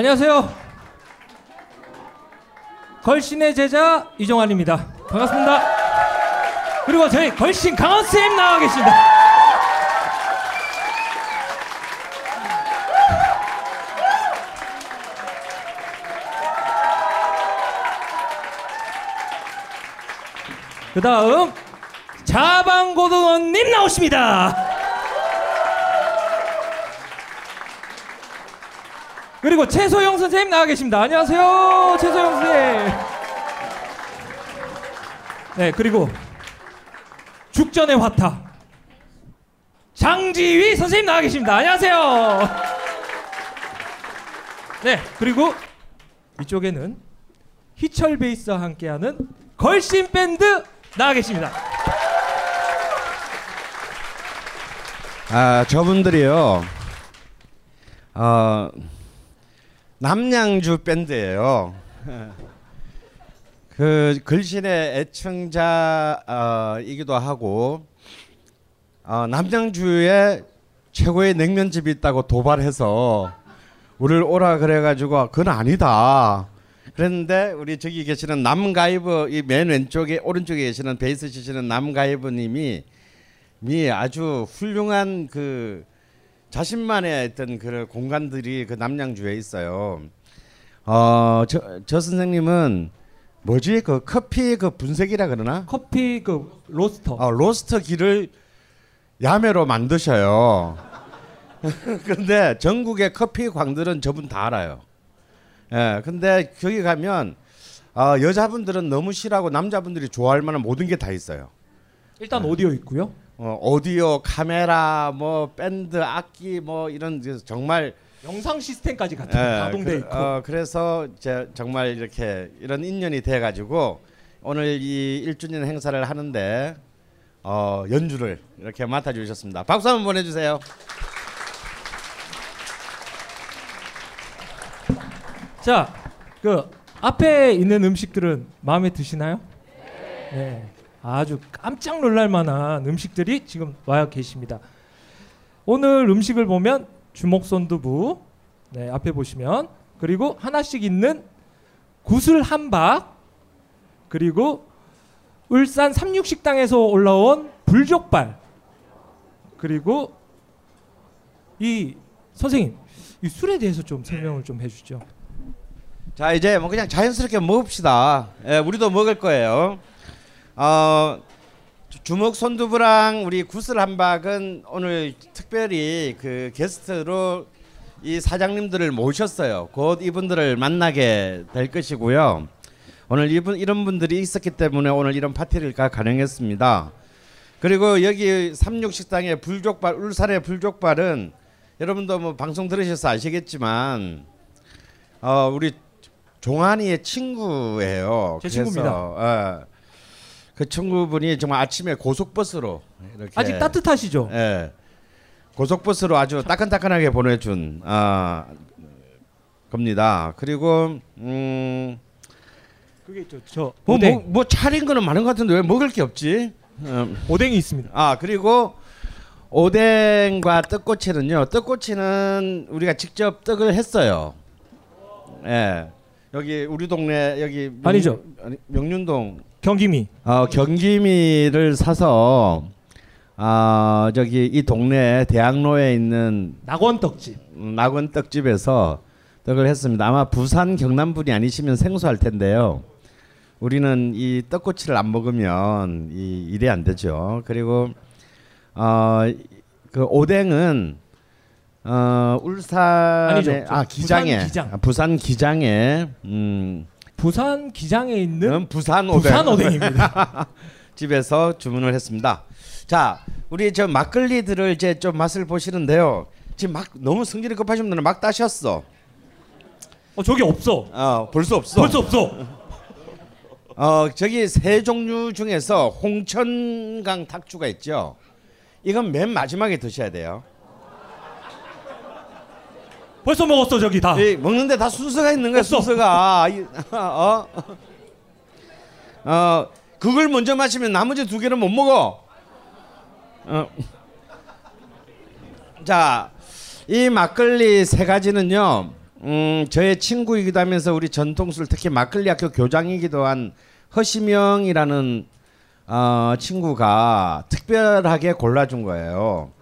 안녕하세요. 걸신의 제자 이종환입니다. 반갑습니다. 그리고 저희 걸신 강원 쌤 나와 계십니다. 그 다음 자방고등어님 나오십니다. 그리고 최소영 선생님 나와 계십니다. 안녕하세요, 최소영 선생님. 네, 그리고 죽전의 화타 장지휘 선생님 나와 계십니다. 안녕하세요. 네, 그리고 이쪽에는 희철 베이스와 함께하는 걸신 밴드 나와 계십니다. 아 저분들이요. 어 남양주 밴드예요. 그 글신의 애청자이기도 하고 어, 남양주에 최고의 냉면집이 있다고 도발해서 우리를 오라 그래가지고 그건 아니다. 그랬는데 우리 저기 계시는 남가이브 이 맨 왼쪽에 오른쪽에 계시는 베이스 치시는 남가이브님이 미 아주 훌륭한 그 자신만의 어떤 그 공간들이 그 남양주에 있어요. 어저 저 선생님은 뭐지 그 커피 그 분쇄기라 그러나? 커피 그 로스터. 어, 로스터 기를 야매로 만드셔요. 근데 전국의 커피 광들은 저분 다 알아요. 예, 근데 거기 가면 어, 여자분들은 너무 싫어하고 남자분들이 좋아할 만한 모든 게 다 있어요. 일단 오디오 있고요. 어, 오디오, 카메라, 뭐 밴드, 악기, 뭐 이런 그 정말 영상 시스템까지 같은 예, 가동돼 그, 있고. 어, 그래서 제 정말 이렇게 이런 인연이 돼 가지고 오늘 이 1주년 행사를 하는데 어, 연주를 이렇게 맡아 주셨습니다. 박수 한번 보내 주세요. 자, 그 앞에 있는 음식들은 마음에 드시나요? 네. 아주 깜짝 놀랄 만한 음식들이 지금 와 계십니다. 오늘 음식을 보면 주먹 손두부, 네, 앞에 보시면 그리고 하나씩 있는 구슬 한박, 그리고 울산 삼육식당에서 올라온 불족발, 그리고 이 선생님 이 술에 대해서 좀 설명을 좀 해주죠. 자 이제 뭐 그냥 자연스럽게 먹읍시다. 예, 우리도 먹을 거예요. 어, 주- 주먹 손두부랑 우리 구슬 한박은 오늘 특별히 그 게스트로 이 사장님들을 모셨어요. 곧 이분들을 만나게 될 것이고요. 오늘 이분 이런 분들이 있었기 때문에 오늘 이런 파티를 가 가능했습니다. 그리고 여기 삼육 식당의 불족발 울산의 불족발은 여러분도 뭐 방송 들으셔서 아시겠지만 어 우리 종환이의 친구예요. 제 친구입니다. 어, 그 친구분이 정말 아침에 고속버스로 이렇게 아직 따뜻하시죠? 예. 고속버스로 아주 따끈따끈하게 보내준 아 겁니다. 그리고 음, 그게 있죠. 저 뭐, 뭐, 뭐 차린 거는 많은 것 같은데 왜 먹을 게 없지? 음, 오뎅이 있습니다. 아 그리고 오뎅과 떡꼬치는요. 떡꼬치는 우리가 직접 떡을 했어요. 예. 여기 우리 동네 여기 명- 아니죠. 아니, 명륜동 경기미 어, 경기미를 사서 아 저기 이 동네 대학로에 있는 낙원 떡집. 음, 낙원 떡집에서 떡을 했습니다. 아마 부산 경남 분이 아니시면 생소할 텐데요. 우리는 이 떡꼬치를 안 먹으면 이 일이 안 되죠. 그리고 어 그 오뎅은 어 울산에 아니죠. 저아 기장에 부산 기장. 아, 부산 기장에 음 부산 기장에 있는 음, 부산 오뎅 부산 오뎅입니다. 집에서 주문을 했습니다. 자, 우리 저 막걸리들을 이제 좀 맛을 보시는데요. 지금 막 너무 성질이 급하신 분들은 막 따셨어. 어 저기 없어. 어, 볼 수 없어. 벌써 없어. 어, 저기 세 종류 중에서 홍천강 탁주가 있죠. 이건 맨 마지막에 드셔야 돼요. 벌써 먹었어 저기 다. 이 먹는데 다 순서가 있는 거야, 없어. 순서가. 이- 어? 어, 그걸 먼저 마시면 나머지 두 개는 못 먹어. 어. 자, 이 막걸리 세 가지는요. 음, 저의 친구이기도 하면서 우리 전통술 특히 막걸리 학교 교장이기도 한 허시명이라는 어, 친구가 특별하게 골라준 거예요.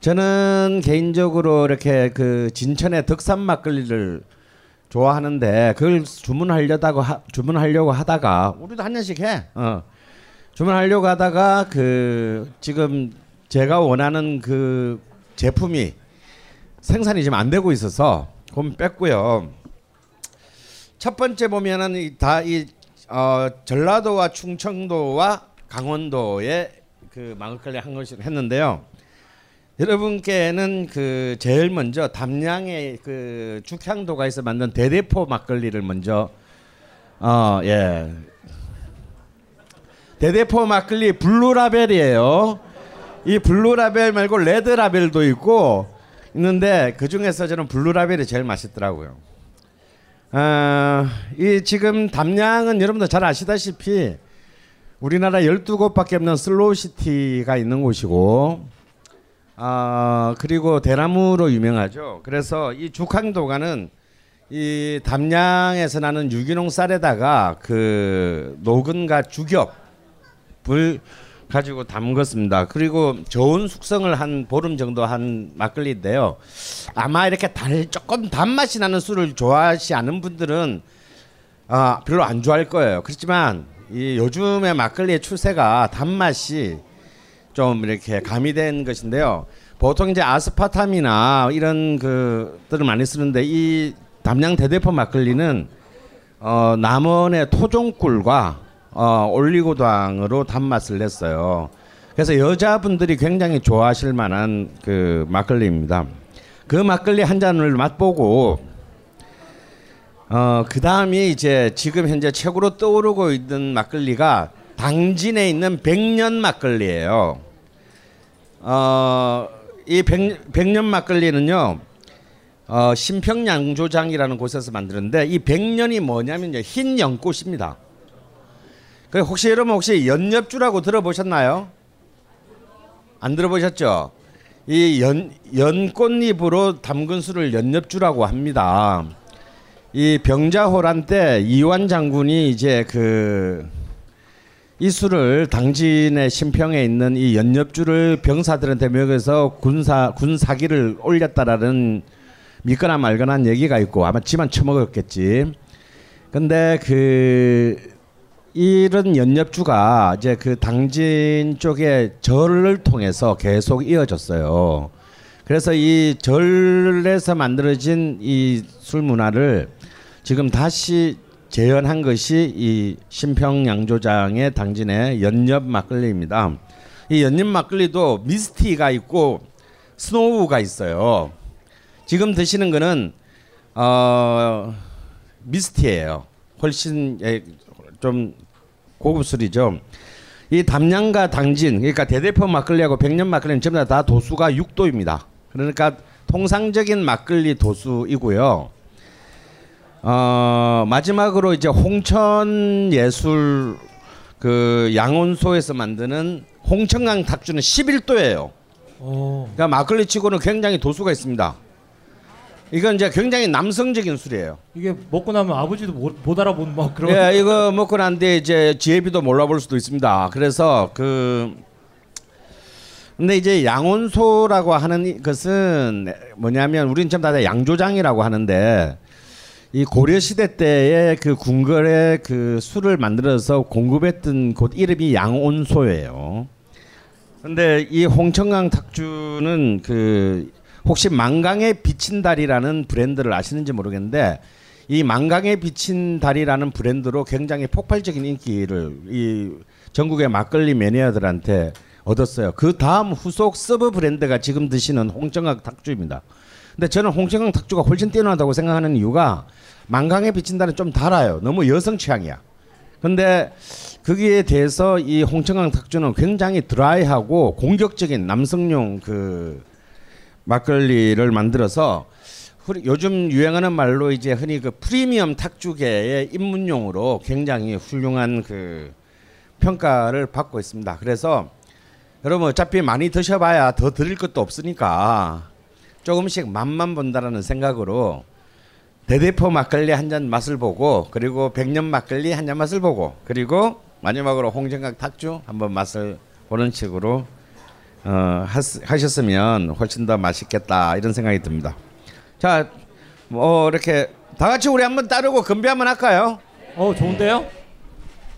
저는 개인적으로 이렇게 그 진천의 덕산 막걸리를 좋아하는데 그걸 주문하려다가 하, 주문하려고 하다가 우리도 한 잔씩 해. 어. 주문하려고 하다가 그 지금 제가 원하는 그 제품이 생산이 지금 안 되고 있어서 그럼 뺐고요. 첫 번째 보면은 다이 어, 전라도와 충청도와 강원도에 그 막걸리 한 것을 했는데요. 여러분께는 그 제일 먼저 담양의 그 죽향도가에서 만든 대대포 막걸리를 먼저 어 예. 대대포 막걸리 Blue Label이에요. 이 Blue Label 말고 Red Label도 있고 있는데 그 중에서 저는 Blue Label이 제일 맛있더라고요. 아, 이 지금 담양은 여러분들 잘 아시다시피 우리나라 12곳밖에 없는 slow city가 있는 곳이고 아 그리고 대나무로 유명하죠. 그래서 이 죽향도가는 이 담양에서 나는 유기농 쌀에다가 그 녹은과 죽엽을 가지고 담궜습니다. 그리고 좋은 숙성을 한 보름 정도 한 막걸리인데요. 아마 이렇게 달 조금 단맛이 나는 술을 좋아하지 않은 분들은 아 별로 안 좋아할 거예요. 그렇지만 이 요즘의 막걸리의 추세가 단맛이 좀 이렇게 가미된 것인데요. 보통 이제 아스파탐이나 이런 그들을 많이 쓰는데 이 담양 대대포 막걸리는 어, 남원의 토종꿀과 어, 올리고당으로 단맛을 냈어요. 그래서 여자분들이 굉장히 좋아하실 만한 그 막걸리입니다. 그 막걸리 한 잔을 맛보고 어, 그 다음이 이제 지금 현재 최고로 떠오르고 있는 막걸리가 당진에 있는 백년 막걸리예요. 어, 이 백, 백년 막걸리는요, 어, 신평양조장이라는 곳에서 만드는데 이 백년이 뭐냐면요, 흰 연꽃입니다. 그 혹시 여러분 혹시 연엽주라고 들어보셨나요? 안 들어보셨죠? 이 연, 연꽃잎으로 담근 술을 연엽주라고 합니다. 이 병자호란 때 이완 장군이 이제 그 이 술을 당진의 신평에 있는 이 연엽주를 병사들한테 먹여서 군사 군 사기를 올렸다라는 믿거나 말거나 얘기가 있고 아마 지만 처먹었겠지. 근데 그 이런 연엽주가 이제 그 당진 쪽에 절을 통해서 계속 이어졌어요. 그래서 이 절에서 만들어진 이 술 문화를 지금 다시 재현한 것이 이 신평양조장의 당진의 연엽 막걸리입니다. 이 연엽 막걸리도 미스티가 있고 스노우가 있어요. 지금 드시는 거는 어 미스티예요. 훨씬 예, 좀 고급 술이죠. 이 담양과 당진 그러니까 대대포 막걸리하고 백년 막걸리는 전부 다 도수가 6도입니다. 그러니까 통상적인 막걸리 도수이고요. 어, 마지막으로 이제 홍천 예술 그 양온소에서 만드는 홍천강 탁주는 11도예요. 어. 그러니까 막걸리 치고는 굉장히 도수가 있습니다. 이건 이제 굉장히 남성적인 술이에요. 이게 먹고 나면 아버지도 못, 못 알아보는 막 그런. 예, 이거 먹고 난데 이제 지혜비도 몰라볼 수도 있습니다. 그래서 그 근데 이제 양온소라고 하는 것은 뭐냐면 우리는 전부 다 양조장이라고 하는데 이 고려 시대 때의 그 궁궐에 그 술을 만들어서 공급했던 곳 이름이 양온소예요. 근데 이 홍천강 탁주는 그 혹시 만강에 비친 달이라는 브랜드를 아시는지 모르겠는데 이 만강에 비친 달이라는 브랜드로 굉장히 폭발적인 인기를 이 전국의 막걸리 매니아들한테 얻었어요. 그 다음 후속 sub 브랜드가 지금 드시는 홍천강 탁주입니다. 근데 저는 홍천강 탁주가 훨씬 뛰어나다고 생각하는 이유가 만강에 비친 달은 좀 달아요. 너무 여성 취향이야. 근데 거기에 대해서 이 홍천강 탁주는 굉장히 드라이하고 공격적인 남성용 그 막걸리를 만들어서 요즘 유행하는 말로 이제 흔히 그 프리미엄 탁주계의 입문용으로 굉장히 훌륭한 그 평가를 받고 있습니다. 그래서 여러분 어차피 많이 드셔봐야 더 드릴 것도 없으니까 조금씩 맛만 본다라는 생각으로 대대포 막걸리 한 잔 맛을 보고 그리고 백년 막걸리 한 잔 맛을 보고 그리고 마지막으로 홍정각 탁주 한번 맛을 보는 식으로 어, 하셨으면 훨씬 더 맛있겠다 이런 생각이 듭니다. 자, 뭐 이렇게 다 같이 우리 한번 따르고 건배 한번 할까요? 어 좋은데요?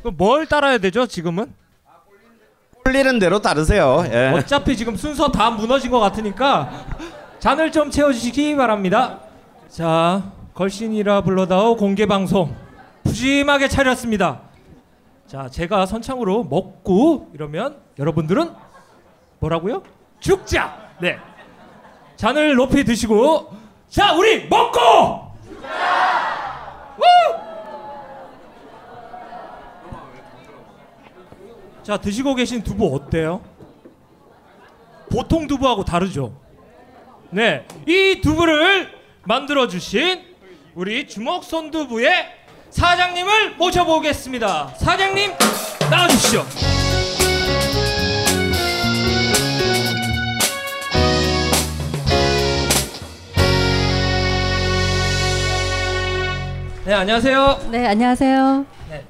그럼 뭘 따라야 되죠 지금은? 꼴리는 대로 따르세요. 예. 어차피 지금 순서 다 무너진 것 같으니까 잔을 좀 채워주시기 바랍니다. 자, 걸신이라 불러다오 공개 방송 푸짐하게 차렸습니다. 자, 제가 선창으로 먹고 이러면 여러분들은 뭐라고요? 죽자. 네. 잔을 높이 드시고 자, 우리 먹고. 자, 드시고 계신 두부 어때요? 보통 두부하고 다르죠. 네, 이 두부를 만들어 주신 우리 주먹 손두부의 사장님을 모셔보겠습니다. 사장님 나와 주시죠. 네, 안녕하세요. 네, 안녕하세요. 네.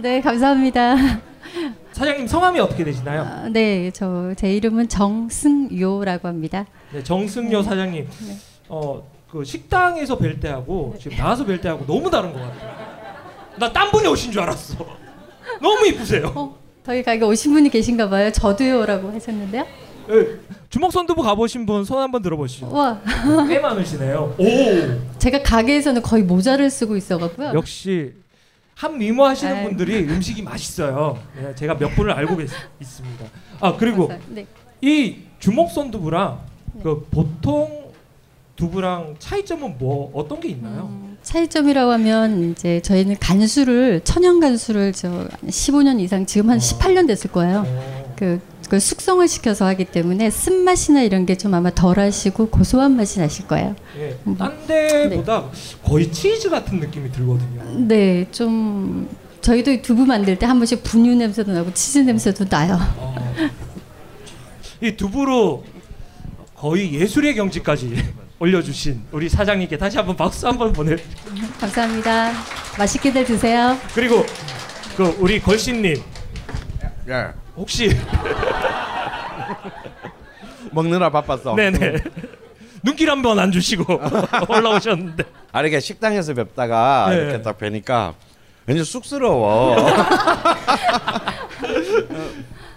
네, 감사합니다. 사장님 성함이 어떻게 되시나요? 아, 네, 저 제 이름은 정승요라고 합니다. 네, 정승요 사장님. 네. 어, 그 식당에서 뵐 때하고 지금 나와서 뵐 때하고 너무 다른 것 같아요. 나 딴 분이 오신 줄 알았어. 너무 이쁘세요. 어, 저희 가게 오신 분이 계신가 봐요. 저도요라고 하셨는데요. 예, 주먹 손두부 가보신 분 손 한번 들어보시죠. 와, 꽤 많으시네요. 오, 제가 가게에서는 거의 모자를 쓰고 있어갖고요. 역시 한 미모 하시는 아유. 분들이 음식이 맛있어요. 네, 제가 몇 분을 알고 계시, 있습니다. 아 그리고 네, 이 주먹 손 두부랑 네. 그 보통 두부랑 차이점은 뭐 어떤 게 있나요? 음, 차이점이라고 하면 이제 저희는 간수를 천연 간수를 저 15년 이상 지금 한 어. 18년 됐을 거예요. 어, 그, 그 숙성을 시켜서 하기 때문에 쓴맛이나 이런 게 좀 아마 덜 하시고 고소한 맛이 나실 거예요. 예, 음. 딴 데보다 거의 치즈 같은 느낌이 들거든요. 네, 좀 저희도 이 두부 만들 때 한 번씩 분유 냄새도 나고 치즈 냄새도 나요. 어. 이 두부로 거의 예술의 경지까지 올려주신 우리 사장님께 다시 한번 박수 한번 보내. 감사합니다. 맛있게들 드세요. 그리고 그 우리 걸신님 예. 혹시 먹느라 바빴어. 네네 눈길 한 번 안 주시고 올라오셨는데 아 이렇게 식당에서 뵙다가 네. 이렇게 딱 뵈니까 왠지 쑥스러워.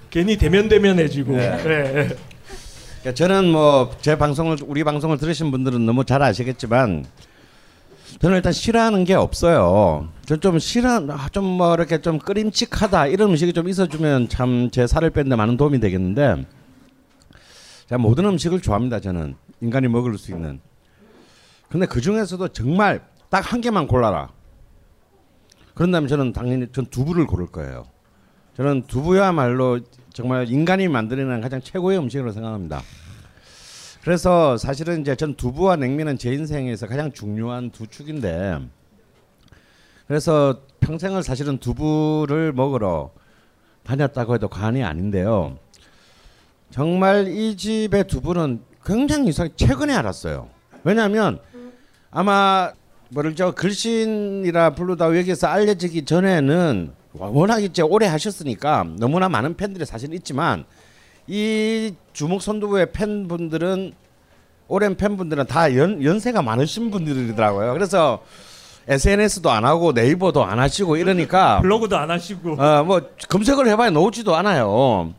괜히 대면 대면해지고. 네. 네. 그러니까 저는 뭐 제 방송을 우리 방송을 들으신 분들은 너무 잘 아시겠지만 저는 일단 싫어하는 게 없어요. 전좀 싫어 좀뭐 이렇게 좀 끓임칙하다 이런 음식이 좀 있어주면 참 제 살을 뺀데 많은 도움이 되겠는데 제가 모든 음식을 좋아합니다. 저는 인간이 먹을 수 있는. 근데 그 중에서도 정말 딱 한 개만 골라라. 그런다면 저는 당연히 전 두부를 고를 거예요. 저는 두부야말로 정말 인간이 만들어낸 가장 최고의 음식으로 생각합니다. 그래서 사실은 이제 전 두부와 냉면은 제 인생에서 가장 중요한 두 축인데 그래서 평생을 사실은 두부를 먹으러 다녔다고 해도 과언이 아닌데요. 정말 이 집의 두부는 굉장히 이상 최근에 알았어요. 왜냐하면 아마 뭐를 저 글신이라 부르다 여기서 알려지기 전에는 워낙 이제 오래 하셨으니까 너무나 많은 팬들이 사실 있지만 이 주먹 선두부의 팬분들은 오랜 팬분들은 다 연, 연세가 많으신 분들이더라고요. 그래서 SNS도 안 하고 네이버도 안 하시고 이러니까 블로그도 안 하시고. 어 뭐 검색을 해봐야 나오지도 않아요.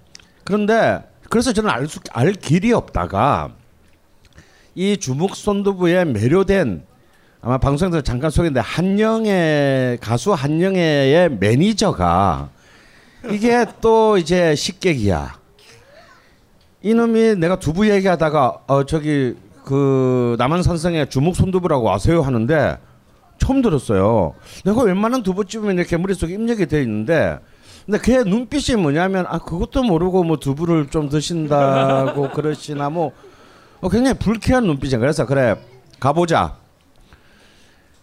그런데 그래서 저는 알, 수, 알 길이 없다가 이 주먹 손두부에 매료된 아마 방송에서 잠깐 소개했는데 한영애 가수 한영애의 매니저가 이게 또 이제 식객이야. 이놈이 내가 두부 얘기하다가 어 저기 그 남한산성의 주먹 손두부라고 아세요 하는데 처음 들었어요. 내가 웬만한 두부집은 이렇게 머릿속에 입력이 돼 있는데 근데 걔 눈빛이 뭐냐면 아 그것도 모르고 뭐 두부를 좀 드신다고 그러시나 뭐 어, 굉장히 불쾌한 눈빛이야. 그래서 그래 가보자.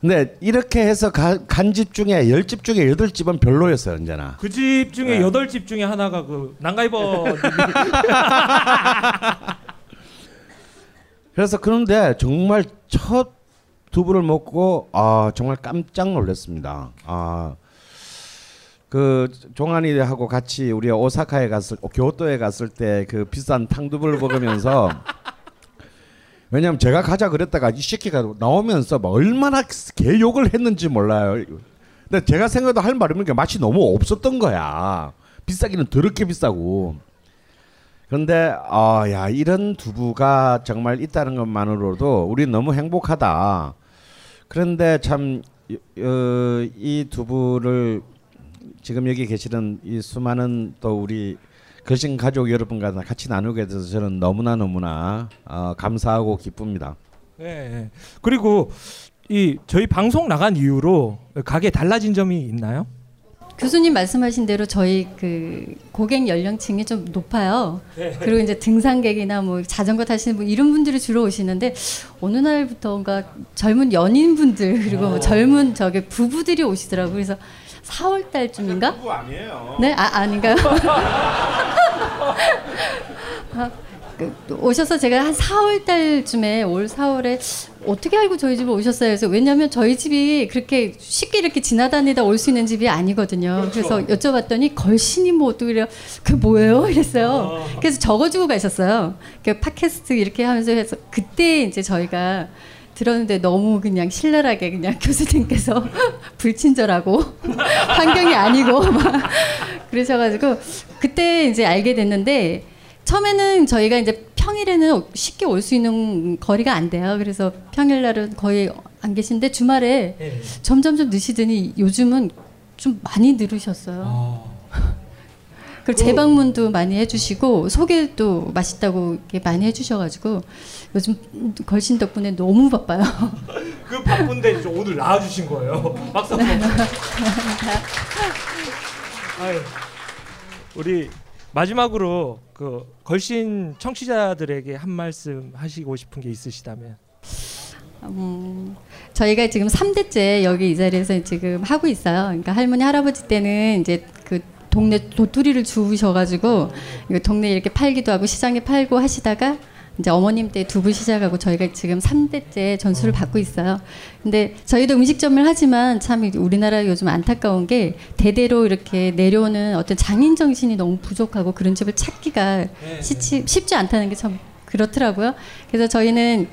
근데 이렇게 해서 간 집 중에 열 집 중에 여덟 집은 별로였어요 언제나. 그 집 중에 네. 여덟 집 중에 하나가 그 난가이버 그래서 그런데 정말 첫 두부를 먹고 아 정말 깜짝 놀랐습니다. 아. 그 종환이하고 같이 우리 오사카에 갔을 교토에 갔을 때 그 비싼 탕두부를 먹으면서 왜냐면 제가 가자 그랬다가 이 새끼가 나오면서 막 얼마나 개 욕을 했는지 몰라요. 근데 제가 생각해도 할 말이 없는 게 맛이 너무 없었던 거야. 비싸기는 더럽게 비싸고. 그런데 아야 이런 두부가 정말 있다는 것만으로도 우리 너무 행복하다. 그런데 참 이 두부를 지금 여기 계시는 이 수많은 또 우리 걸신 가족 여러분과 같이 나누게 돼서 저는 너무나 너무나 어, 감사하고 기쁩니다. 네. 네. 그리고 이 저희 방송 나간 이후로 가게 달라진 점이 있나요? 교수님 말씀하신 대로 저희 그 고객 연령층이 좀 높아요. 네. 그리고 이제 등산객이나 뭐 자전거 타시는 분 이런 분들이 주로 오시는데 어느 날부터인가 젊은 연인분들 그리고 뭐 젊은 저기 부부들이 오시더라고요. 그래서 4월 달쯤인가? 부부 아니에요. 네, 아 아닌가요? 아, 그, 오셔서 제가 한 4월 달쯤에 올 4월에 어떻게 알고 저희 집에 오셨어요? 그래서 왜냐하면 저희 집이 그렇게 쉽게 이렇게 지나다니다 올 수 있는 집이 아니거든요. 그렇죠. 그래서 여쭤봤더니 걸신이 뭐 어떻게? 그 뭐예요? 이랬어요. 아. 그래서 적어주고 가셨어요. 그 팟캐스트 이렇게 하면서 해서 그때 이제 저희가 들었는데 너무 그냥 신랄하게 그냥 교수님께서 불친절하고 환경이 아니고 막 그러셔가지고 그때 이제 알게 됐는데 처음에는 저희가 이제 평일에는 쉽게 올 수 있는 거리가 안 돼요. 그래서 평일날은 거의 안 계신데 주말에 네. 점점점 느시더니 요즘은 좀 많이 늘으셨어요. 아. 그리고 재방문도 많이 해주시고 소개도 맛있다고 이렇게 많이 해주셔가지고 요즘 걸신 덕분에 너무 바빠요. 그 바쁜데 오늘 나와주신 거예요. 박수. 우리 마지막으로 그 걸신 청취자들에게 한 말씀 하시고 싶은 게 있으시다면. 음, 저희가 지금 3대째 여기 이 자리에서 지금 하고 있어요. 그러니까 할머니 할아버지 때는 이제 그 동네 도토리를 주우셔가지고 동네 이렇게 팔기도 하고 시장에 팔고 하시다가 이제 어머님 때 두부 시작하고 저희가 지금 3대째 전수를 어. 받고 있어요. 근데 저희도 음식점을 하지만 참 우리나라 요즘 안타까운 게 대대로 이렇게 내려오는 어떤 장인 정신이 너무 부족하고 그런 집을 찾기가 네, 네. 쉽지, 쉽지 않다는 게 참 그렇더라고요. 그래서 저희는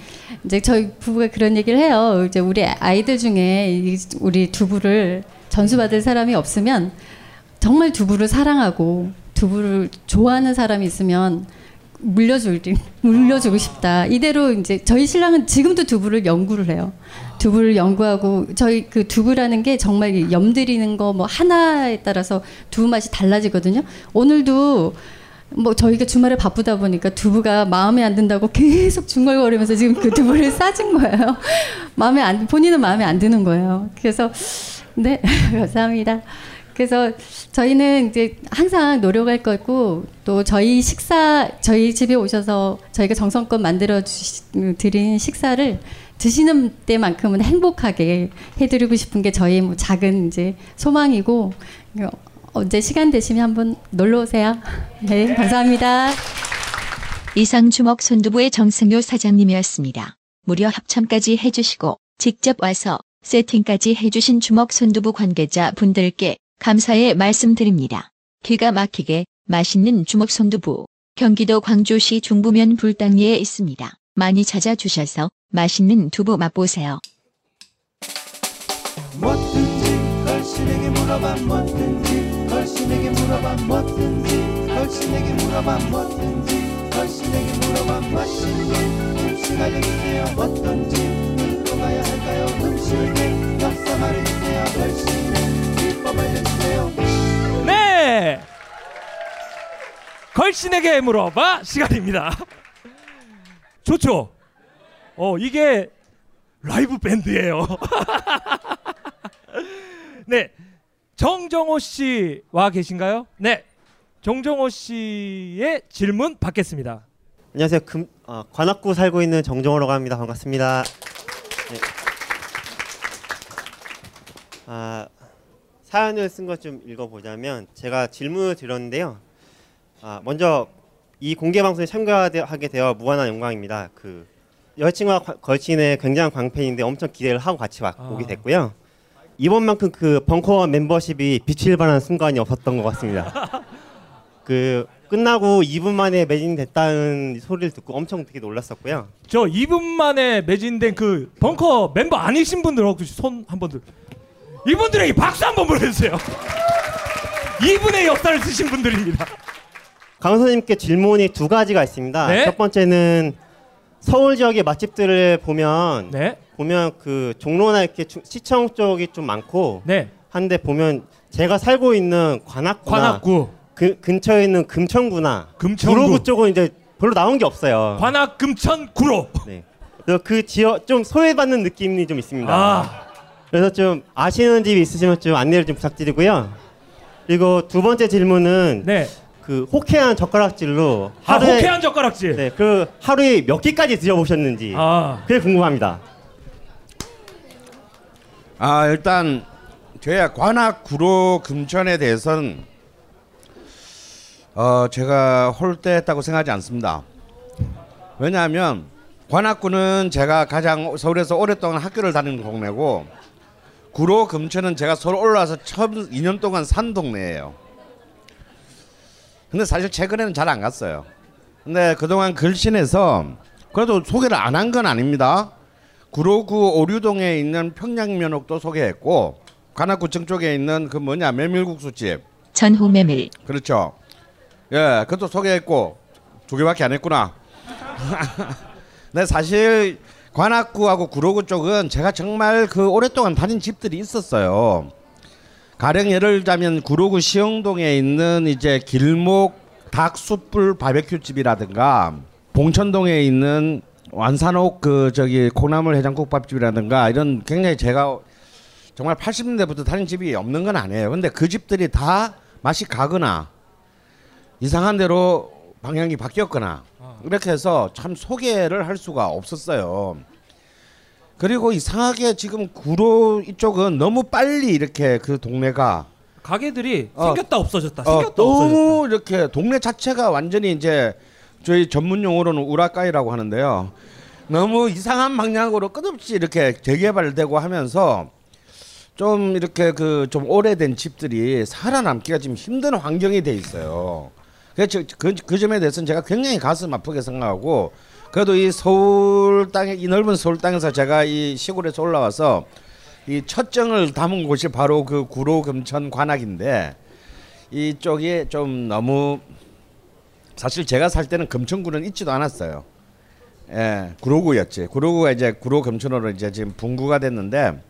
이제 저희 부부가 그런 얘기를 해요. 이제 우리 아이들 중에 우리 두부를 전수받을 사람이 없으면 정말 두부를 사랑하고 두부를 좋아하는 사람이 있으면 물려줄 물려주고 싶다. 이대로 이제 저희 신랑은 지금도 두부를 연구를 해요. 두부를 연구하고 저희 그 두부라는 게 정말 염들이는 거 뭐 하나에 따라서 두부 맛이 달라지거든요. 오늘도 뭐 저희가 주말에 바쁘다 보니까 두부가 마음에 안 든다고 계속 중얼거리면서 지금 그 두부를 싸준 거예요. 마음에 안 본인은 마음에 안 드는 거예요. 그래서 네 감사합니다. 그래서 저희는 이제 항상 노력할 거고 또 저희 식사 저희 집에 오셔서 저희가 정성껏 만들어 드린 식사를 드시는 때만큼은 행복하게 해드리고 싶은 게 저희 뭐 작은 이제 소망이고 언제 시간 되시면 한번 놀러 오세요. 네, 감사합니다. 이상 주먹 손두부의 정승효 사장님이었습니다. 무려 합참까지 해주시고 직접 와서 세팅까지 해주신 주먹 손두부 관계자 분들께 감사의 말씀드립니다. 기가 막히게 맛있는 주먹 손두부. 경기도 광주시 중부면 불당리에 있습니다. 많이 찾아주셔서 맛있는 두부 맛보세요. 뭐든지 걸신에게 물어봐 뭐든지 걸신에게 물어봐 뭐든지 걸신에게 물어봐 뭐든지 걸신에게 물어봐 맛있는 음식 알려주세요 어떤지 어디로 가야 할까요 음식의 역사 말해주세요 걸신의 네. 걸신에게 물어봐 시간입니다. 좋죠. 어 이게 라이브 밴드예요. 네. 정정호 씨 와 계신가요? 네. 정정호 씨의 질문 받겠습니다. 안녕하세요. 금, 어, 관악구 살고 있는 정정호라고 합니다. 반갑습니다. 네. 아, 사연을 쓴 것 좀 읽어보자면 제가 질문을 드렸는데요. 아, 먼저 이 공개 방송에 참가하게 되어 무한한 영광입니다. 그 여자친구가 과- 걸친의 굉장한 광팬인데 엄청 기대를 하고 같이 와, 아. 오게 됐고요. 이번만큼 그 벙커 멤버십이 빛을 발하는 순간이 없었던 것 같습니다. 그 끝나고 2분 만에 매진됐다는 소리를 듣고 엄청 되게 놀랐었고요. 저 2분 만에 매진된 그 벙커 멤버 아니신 분들 혹시 손 한 번 들 이분들에게 박수 한번 보내주세요. 2분의 역사를 쓰신 분들입니다. 강선님께 질문이 두 가지가 있습니다. 네. 첫 번째는 서울 지역의 맛집들을 보면 네, 보면 그 종로나 이렇게 주- 시청 쪽이 좀 많고 네. 한데 보면 제가 살고 있는 관악구나 관악구, 그 근처에 있는 금천구나 금천구. 구로구 쪽은 이제 별로 나온 게 없어요. 관악 금천 구로. 네. 그 지역 좀 소외받는 느낌이 좀 있습니다. 아, 그래서 좀 아시는 집이 있으시면 좀 안내를 좀 부탁드리고요. 그리고 두 번째 질문은 네. 그 호쾌한 젓가락질로 아, 하루에 호쾌한 젓가락질. 네, 그 하루에 몇 끼까지 드셔보셨는지 아, 그게 궁금합니다. 아 일단 저희가 관악 구로 금천에 대해서는 어 제가 홀대했다고 생각하지 않습니다. 왜냐하면 관악구는 제가 가장 서울에서 오랫동안 학교를 다니는 동네고 구로 금천은 제가 서울 올라와서 처음 2년 동안 산 동네예요. 근데 사실 최근에는 잘 안 갔어요. 근데 그동안 글신에서 그래도 소개를 안 한 건 아닙니다. 구로구 오류동에 있는 평양면옥도 소개했고 관악구청 쪽에 있는 그 뭐냐 메밀국수집 전후 메밀, 그렇죠. 예, 그것도 소개했고 두 개밖에 안 했구나. 근데 사실 관악구하고 구로구 쪽은 제가 정말 그 오랫동안 다닌 집들이 있었어요. 가령 예를 들자면 구로구 시흥동에 있는 이제 길목 닭숯불 바베큐 집이라든가 봉천동에 있는 완산옥 그 저기 콩나물 해장국밥집이라든가 이런 굉장히 제가 정말 80년대부터 다닌 집이 없는 건 아니에요. 근데 그 집들이 다 맛이 가거나 이상한 대로 방향이 바뀌었거나 이렇게 해서 참 소개를 할 수가 없었어요. 그리고 이상하게 지금 구로 이쪽은 너무 빨리 이렇게 그 동네가 가게들이 어. 생겼다 없어졌다. 어, 생겼다 없어졌다. 너무 이렇게 동네 자체가 완전히 이제 저희 전문 용어로는 우라카이라고 하는데요. 너무 이상한 방향으로 끝없이 이렇게 재개발되고 하면서 좀 이렇게 그 좀 오래된 집들이 살아남기가 지금 힘든 환경이 돼 있어요. 그래서 저- 그, 그 점에 대해서는 제가 굉장히 가슴 아프게 생각하고 그래도 이 서울 땅에 이 넓은 서울 땅에서 제가 이 시골에서 올라와서 이 첫 정을 담은 곳이 바로 그 구로 금천 관악인데 이쪽이 좀 너무 사실 제가 살 때는 금천구는 있지도 않았어요. 예, 구로구였지. 구로구가 이제 구로 금천으로 이제 지금 분구가 됐는데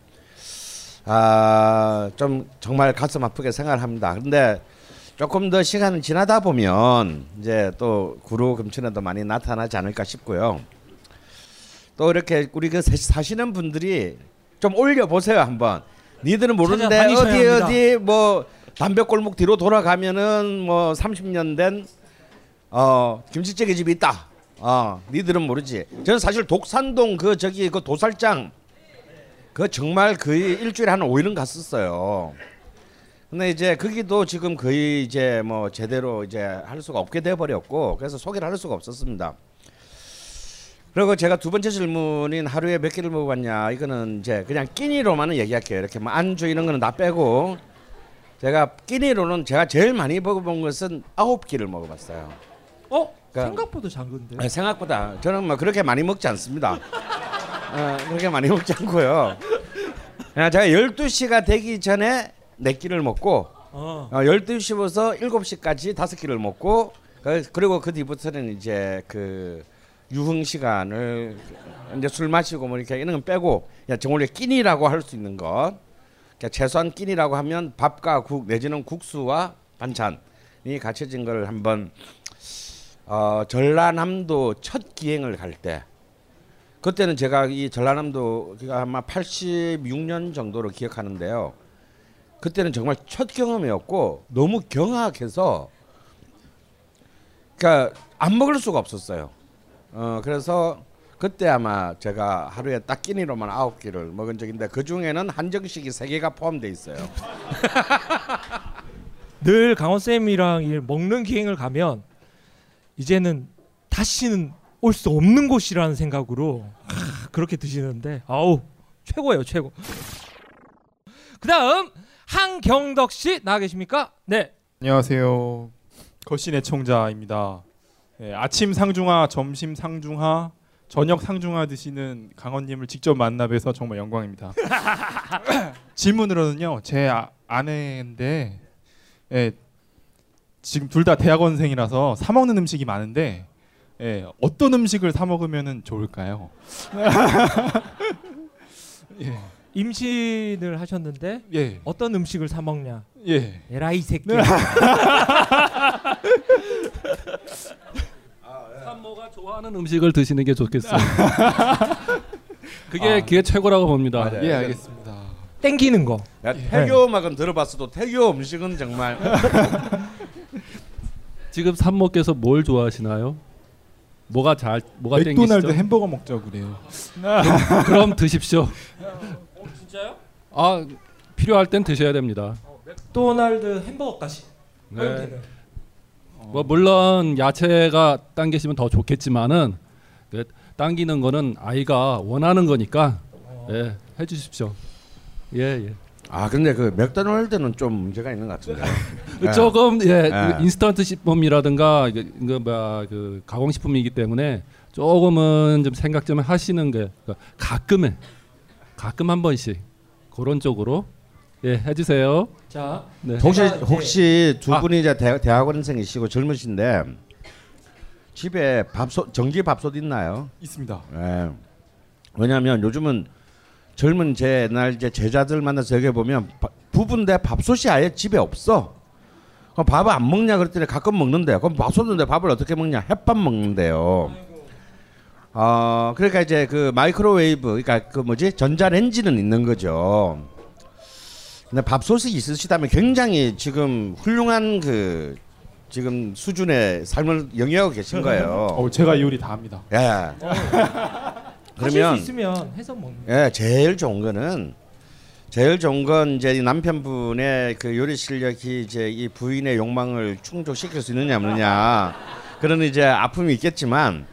아, 좀 정말 가슴 아프게 생각을 합니다. 근데 조금 더 시간을 지나다 보면 이제 또 구로 금천에도 많이 나타나지 않을까 싶고요. 또 이렇게 우리 그 사- 사시는 분들이 좀 올려 보세요 한번. 니들은 모르는데 어디 합니다. 어디 뭐 담배 골목 뒤로 돌아가면은 뭐 30년 된 어, 김치찌개 집이 있다. 어, 니들은 모르지. 저는 사실 독산동 그 저기 그 도살장 그 정말 거의 일주일에 한 5일은 갔었어요. 근데 이제 거기도 지금 거의 이제 뭐 제대로 이제 할 수가 없게 돼 버렸고 그래서 소개를 할 수가 없었습니다. 그리고 제가 두 번째 질문인 하루에 몇 끼를 먹어봤냐 이거는 이제 그냥 끼니로만은 얘기할게요. 이렇게 뭐 안주 이런 거는 다 빼고 제가 끼니로는 제가 제일 많이 먹어본 것은 아홉 끼를 먹어봤어요. 어? 그러니까- 생각보다 작은데. 아니, 생각보다 저는 뭐 그렇게 많이 먹지 않습니다. 어, 그렇게 많이 먹지 않고요. 제가 12시가 되기 전에 네 끼를 먹고 어. 어, 12시부터 7시까지 다섯 끼를 먹고 그- 그리고 그 뒤부터는 이제 그 유흥 시간을 이제 술 마시고 뭐 이렇게 이런 건 빼고 그냥 정말 끼니라고 할 수 있는 것 그러니까 최소한 끼니라고 하면 밥과 국 내지는 국수와 반찬이 갖춰진 걸 한번 어, 전라남도 첫 기행을 갈 때 그때는 제가 이 전라남도가 아마 86년 정도로 기억하는데요. 그때는 정말 첫 경험이었고 너무 경악해서 그러니까 안 먹을 수가 없었어요. 어 그래서 그때 아마 제가 하루에 딱 끼니로만 아홉 끼를 먹은 적인데 그 중에는 한정식이 세 개가 포함돼 있어요. 늘 강원 쌤이랑 이 먹는 기행을 가면 이제는 다시는 올 수 없는 곳이라는 생각으로 하, 그렇게 드시는데 아우 최고예요 최고. 그다음 한경덕 씨 나와 계십니까? 네. 안녕하세요. 거신 애청자입니다. 예, 아침 상중하, 점심 상중하, 저녁 상중하 드시는 강원님을 직접 만나 뵈서 정말 영광입니다. 질문으로는요, 제 아, 아내인데 예, 지금 둘 다 대학원생이라서 사 먹는 음식이 많은데 예, 어떤 음식을 사 먹으면 좋을까요? 예, 임신을 하셨는데 예, 어떤 음식을 사 먹냐? 예. 에라이 새끼. 산모가 좋아하는 음식을 드시는 게 좋겠어요. 그게 그게 최고라고 봅니다. 맞아요. 예, 알겠습니다. 땡기는 거. 야, 태교 음악은 들어봤어도 태교 음식은 정말 지금 산모께서 뭘 좋아하시나요? 뭐가 잘 뭐가 맥도날드 땡기시죠? 햄버거 먹자고 그래요. 그럼 드십시오. 진짜요? 아 필요할 땐 드셔야 됩니다. 맥도날드 햄버거까지. 네. 뭐 물론 야채가 당기시면 더 좋겠지만은 그 당기는 거는 아이가 원하는 거니까 예, 해주십시오. 예 예. 아 근데 그 맥도날드는 좀 문제가 있는 것 같은데. 예. 조금 예, 네. 그 인스턴트 식품이라든가 이게 그, 뭐야, 그 가공식품이기 때문에 조금은 좀 생각 좀 하시는 게 그러니까 가끔에 가끔 한 번씩 그런 쪽으로 예 해주세요. 자, 네. 혹시 혹시 두 아. 분이 이제 대, 대학원생이시고 젊으신데 집에 밥솥 전기 밥솥 있나요? 있습니다. 예. 왜냐하면 요즘은 젊은 제 옛날 이제 제자들 만나서 얘기해 보면 부부인데 밥솥이 아예 집에 없어. 그럼 밥을 안 먹냐 그랬더니 가끔 먹는데 그럼 밥솥인데 밥을 어떻게 먹냐 햇밥 먹는데요. 어 그러니까 이제 그 마이크로웨이브 그러니까 그 뭐지 전자레인지는 있는 거죠. 근데 밥솥이 있으시다면 굉장히 지금 훌륭한 그 지금 수준의 삶을 영위하고 계신 거예요. 어, 제가 요리 다 합니다. 예. 하실 수 그러면 있으면 해서 먹는. 예, 제일 좋은 거는 제일 좋은 건 이제 이 남편분의 그 요리 실력이 이제 이 부인의 욕망을 충족시킬 수 있느냐 없느냐 그런 이제 아픔이 있겠지만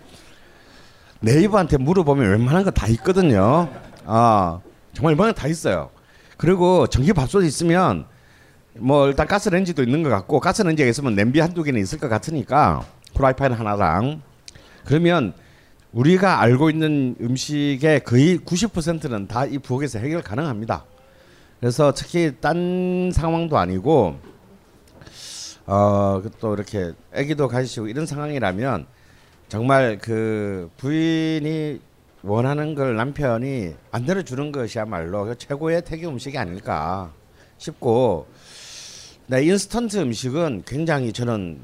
네이버한테 물어보면 웬만한 거 다 있거든요. 아 정말 웬만한 거다 있어요. 그리고 전기 밥솥 있으면 뭐 일단 가스레인지도 있는 것 같고 가스레인지가 있으면 냄비 한두 개는 있을 것 같으니까 프라이팬 하나랑 그러면 우리가 알고 있는 음식의 거의 90%는 다 이 부엌에서 해결 가능합니다. 그래서 특히 딴 상황도 아니고 어 또 이렇게 아기도 가지시고 이런 상황이라면 정말 그 부인이 원하는 걸 남편이 만들어 주는 것이야말로 그 최고의 태교 음식이 아닐까 싶고 네, 인스턴트 음식은 굉장히 저는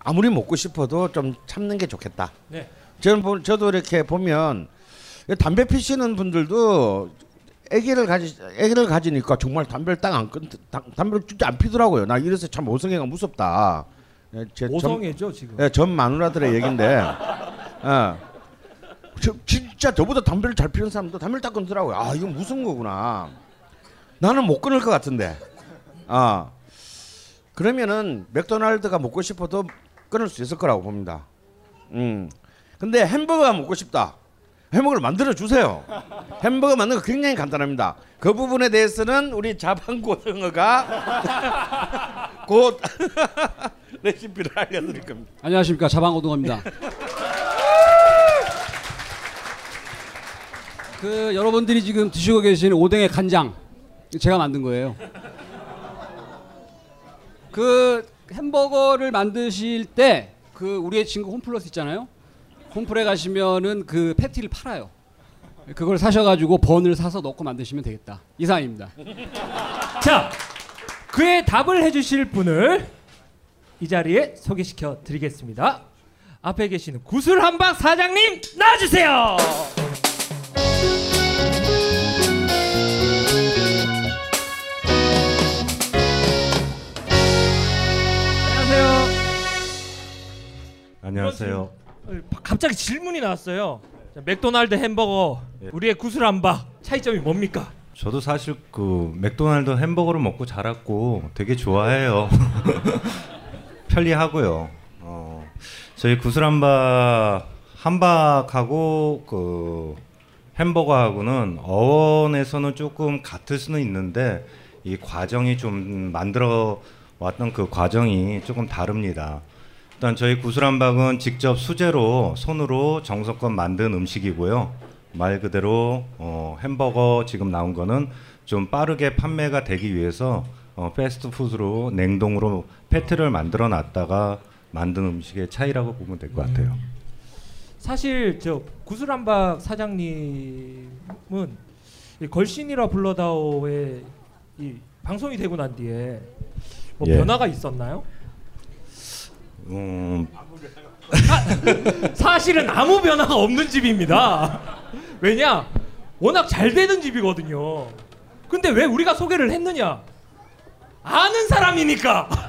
아무리 먹고 싶어도 좀 참는 게 좋겠다. 네. 저는 보, 저도 이렇게 보면 담배 피시는 분들도 아기를 가지 아기를 가지니까 정말 담배를 딱 안 끊, 다- 담배를 진짜 안 피더라고요. 나 이래서 참 오성애가 무섭다. 예, 제 전, 오성애죠 지금. 예, 전 마누라들의 얘긴데, 어, 저, 진짜 저보다 담배를 잘 피는 사람도 담배를 딱 끊더라고요. 아 이건 무슨 거구나. 나는 못 끊을 것 같은데, 아 그러면은 맥도날드가 먹고 싶어도 끊을 수 있을 거라고 봅니다. 음. 근데 햄버거가 먹고 싶다. 햄버거를 만들어 주세요. 햄버거 만드는 거 굉장히 간단합니다. 그 부분에 대해서는 우리 자방 고등어가 곧 레시피를 알려드릴 겁니다. 안녕하십니까 자방고등어입니다. 그 여러분들이 지금 드시고 계시는 오뎅의 간장 제가 만든 거예요. 그 햄버거를 만드실 때 그 우리의 친구 홈플러스 있잖아요. 홈플에 가시면은 그 패티를 팔아요. 그걸 사셔가지고 번을 사서 넣고 만드시면 되겠다. 이상입니다. 자, 그의 답을 해주실 분을 이 자리에 소개시켜 드리겠습니다. 앞에 계시는 구슬한박 사장님 나와주세요. 안녕하세요. 안녕하세요. 어, 갑자기 질문이 나왔어요. 자, 맥도날드 햄버거 우리의 구슬 한박 차이점이 뭡니까? 저도 사실 그 맥도날드 햄버거를 먹고 자랐고 되게 좋아해요. 편리하고요. 어, 저희 구슬함바 함박하고 그 햄버거하고는 어원에서는 조금 같을 수는 있는데 이 과정이 좀 만들어 왔던 그 과정이 조금 다릅니다. 일단 저희 구슬함박은 직접 수제로 손으로 정성껏 만든 음식이고요. 말 그대로 어, 햄버거 지금 나온 거는 좀 빠르게 판매가 되기 위해서 어, 패스트푸드로 냉동으로 패트를 만들어 놨다가 만든 음식의 차이라고 보면 될 것 같아요. 사실 저 구슬한박 사장님은 이 걸신이라 불러다오의 이 방송이 되고 난 뒤에 뭐 예. 변화가 있었나요? 음, 사실은 아무 변화가 없는 집입니다. 왜냐? 워낙 잘 되는 집이거든요. 근데 왜 우리가 소개를 했느냐? 아는 사람이니까.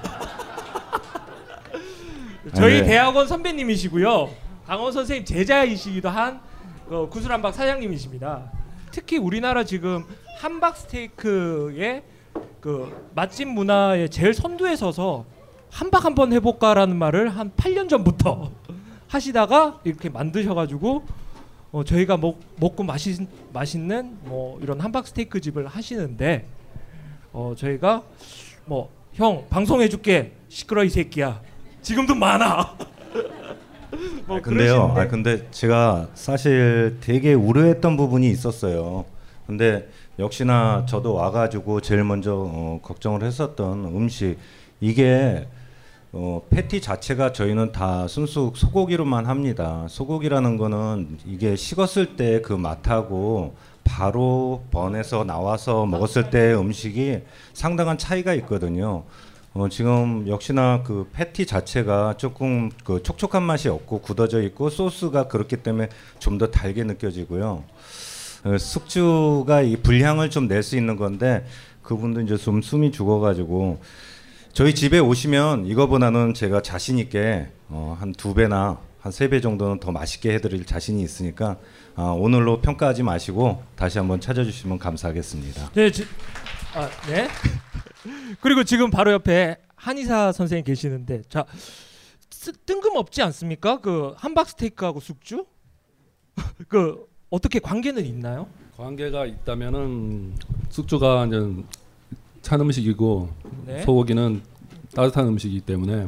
저희 네. 대학원 선배님이시고요. 강원 선생님 제자이시기도 한 어, 구슬한박 사장님이십니다. 특히 우리나라 지금 한박 스테이크의 그 맛집 문화에 제일 선두에 서서 한박 한번 해볼까라는 말을 한 8년 전부터 하시다가 이렇게 만드셔가지고 어, 저희가 먹, 먹고 마시, 맛있는 뭐 이런 한박 스테이크 집을 하시는데 어, 저희가 뭐 형 방송해줄게 시끄러 이 새끼야 지금도 많아 뭐 아, 근데요. 아 근데 제가 사실 되게 우려했던 부분이 있었어요. 근데 역시나 저도 와가지고 제일 먼저 어, 걱정을 했었던 음식 이게 어, 패티 자체가 저희는 다 순수 소고기로만 합니다. 소고기라는 거는 이게 식었을 때 그 맛하고 바로 번에서 나와서 먹었을 때 음식이 상당한 차이가 있거든요. 어, 지금 역시나 그 패티 자체가 조금 그 촉촉한 맛이 없고 굳어져 있고 소스가 그렇기 때문에 좀 더 달게 느껴지고요. 어, 숙주가 이 불향을 좀 낼 수 있는 건데 그분도 이제 좀 숨이 죽어가지고 저희 집에 오시면 이거보다는 제가 자신 있게 어, 한 두 배나 한 세 배 정도는 더 맛있게 해드릴 자신이 있으니까 아, 오늘로 평가하지 마시고 다시 한번 찾아주시면 감사하겠습니다. 네, 지, 아, 네. 그리고 지금 바로 옆에 한의사 선생님 계시는데 자 쓰- 뜬금없지 않습니까? 그 함박 스테이크하고 숙주 그 어떻게 관계는 있나요? 관계가 있다면은 숙주가 이제 찬 음식이고 네. 소고기는 따뜻한 음식이기 때문에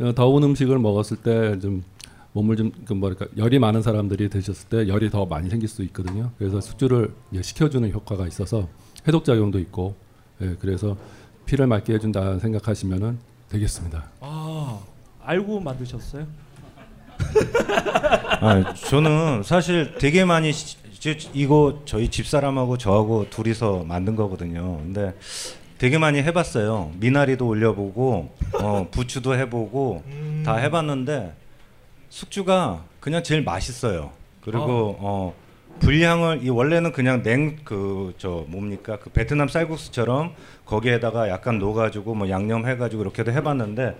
어, 더운 음식을 먹었을 때 좀 몸을 좀그 뭐랄까 열이 많은 사람들이 드셨을 때 열이 더 많이 생길 수 있거든요. 그래서 숙주를 식혀주는 효과가 있어서 해독 작용도 있고 예, 그래서 피를 맑게 해준다 생각하시면은 되겠습니다. 아 알고 만드셨어요? 아, 저는 사실 되게 많이 시- 지- 이거 저희 집사람하고 저하고 둘이서 만든 거거든요. 근데 되게 많이 해봤어요. 미나리도 올려보고 어, 부추도 해보고 다 해봤는데 숙주가 그냥 제일 맛있어요. 그리고 어, 불향을 이 원래는 그냥 냉 그 저 뭡니까 그 베트남 쌀국수처럼 거기에다가 약간 녹아주고 뭐 양념 해가지고 이렇게도 해봤는데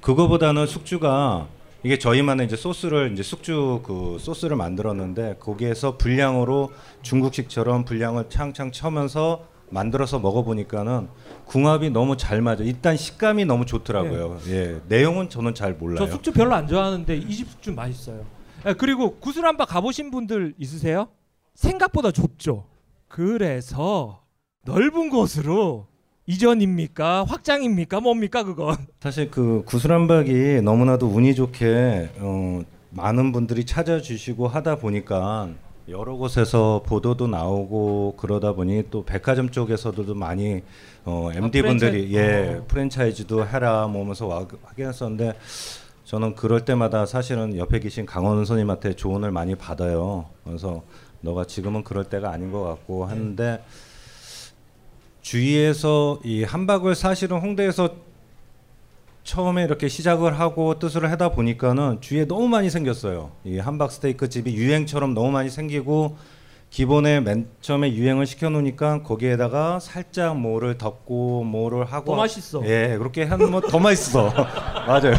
그거보다는 숙주가 이게 저희만의 이제 소스를 이제 숙주 그 소스를 만들었는데 거기에서 불량으로 중국식처럼 불량을 창창 쳐면서 만들어서 먹어보니까는 궁합이 너무 잘 맞아. 일단 식감이 너무 좋더라고요. 예, 내용은 저는 잘 몰라요. 저 숙주 별로 안 좋아하는데 이 집 숙주 맛있어요. 예, 그리고 구슬한바 가보신 분들 있으세요? 생각보다 좁죠. 그래서 넓은 곳으로 이전입니까? 확장입니까? 뭡니까 그건? 사실 그 구슬한박이 너무나도 운이 좋게 어, 많은 분들이 찾아주시고 하다 보니까 여러 곳에서 보도도 나오고 그러다 보니 또 백화점 쪽에서도 많이 어, MD 분들이 프랜차이- 예 어. 프랜차이즈도 해라 뭐 하면서 와, 하긴 했었는데 저는 그럴 때마다 사실은 옆에 계신 강원 선생님한테 조언을 많이 받아요. 그래서 너가 지금은 그럴 때가 아닌 것 같고 하는데 주위에서 이 한박을 사실은 홍대에서 처음에 이렇게 시작을 하고 뜻을 하다 보니까는 주위에 너무 많이 생겼어요. 이 함박 스테이크 집이 유행처럼 너무 많이 생기고 기본에 맨 처음에 유행을 시켜 놓으니까 거기에다가 살짝 뭐를 덮고 뭐를 하고 더 맛있어. 예, 그렇게 하면 뭐 더 맛있어. 맞아요.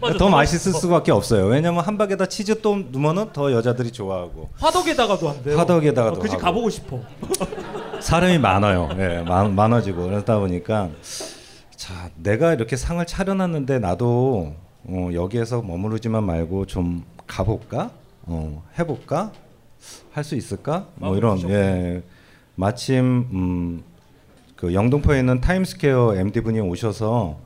맞아, 더더 맛있을 맛있어. 수밖에 없어요. 왜냐면 함박에다 치즈 또 넣으면은 더 여자들이 좋아하고 화덕에다가도 한대요. 화덕에다가도 어, 하고. 가보고 싶어. 사람이 많아요. 예, 많, 많아지고 그러다 보니까 자 내가 이렇게 상을 차려놨는데 나도 어, 여기에서 머무르지만 말고 좀 가볼까? 어, 해볼까 할 수 있을까 뭐 이런. 예 마침 음, 그 영등포에 있는 타임스퀘어 MD 분이 오셔서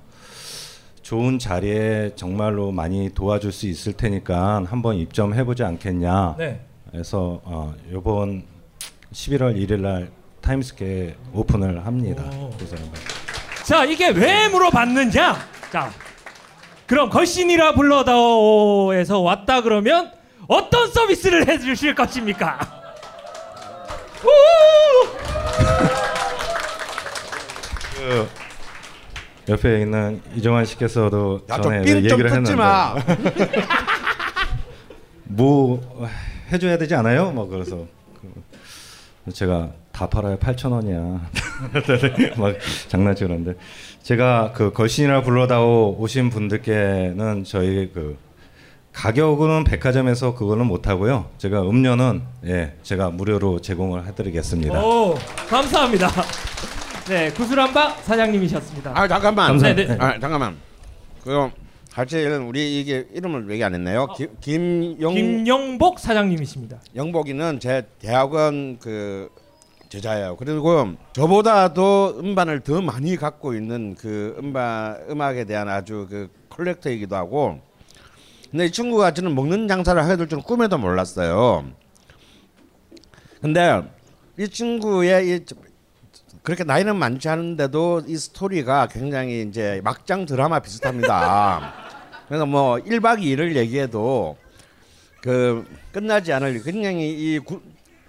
좋은 자리에 정말로 많이 도와줄 수 있을 테니까 한번 입점해 보지 않겠냐. 네. 그래서 어, 이번 11월 1일 날 타임스퀘어 오픈을 합니다. 오. 그래서 자 이게 왜 물어봤느냐? 자 그럼 걸신이라 불러다오에서 왔다 그러면 어떤 서비스를 해주실 것입니까? 우! 그 옆에 있는 이정환 씨께서도 야, 전에 얘기를 했는데 마. 뭐 해줘야 되지 않아요? 뭐 그래서 그 제가 다 팔아요 8천 원이야 막 장난치는데 제가 그 걸신이라 불러다오 오신 분들께는 저희 그 가격은 백화점에서 그거는 못 하고요 제가 음료는 예 제가 무료로 제공을 해드리겠습니다. 오 감사합니다. 네 구슬한박 사장님이셨습니다. 아 잠깐만. 감사합니다. 네, 네. 아 잠깐만. 그 같이 우리 이게 이름을 얘기 안 했네요. 김, 김영 김영복 사장님이십니다. 영복이는 제 대학원 그 제자예요. 그리고 저보다도 음반을 더 많이 갖고 있는 그 음반 음악에 대한 아주 그 컬렉터이기도 하고. 근데 이 친구가 저는 먹는 장사를 하게 될 줄은 꿈에도 몰랐어요. 근데 이 친구의 이 그렇게 나이는 많지 않은데도 이 스토리가 굉장히 이제 막장 드라마 비슷합니다. 그래서 뭐 1박 2일을 얘기해도 그 끝나지 않을 굉장히 이 구,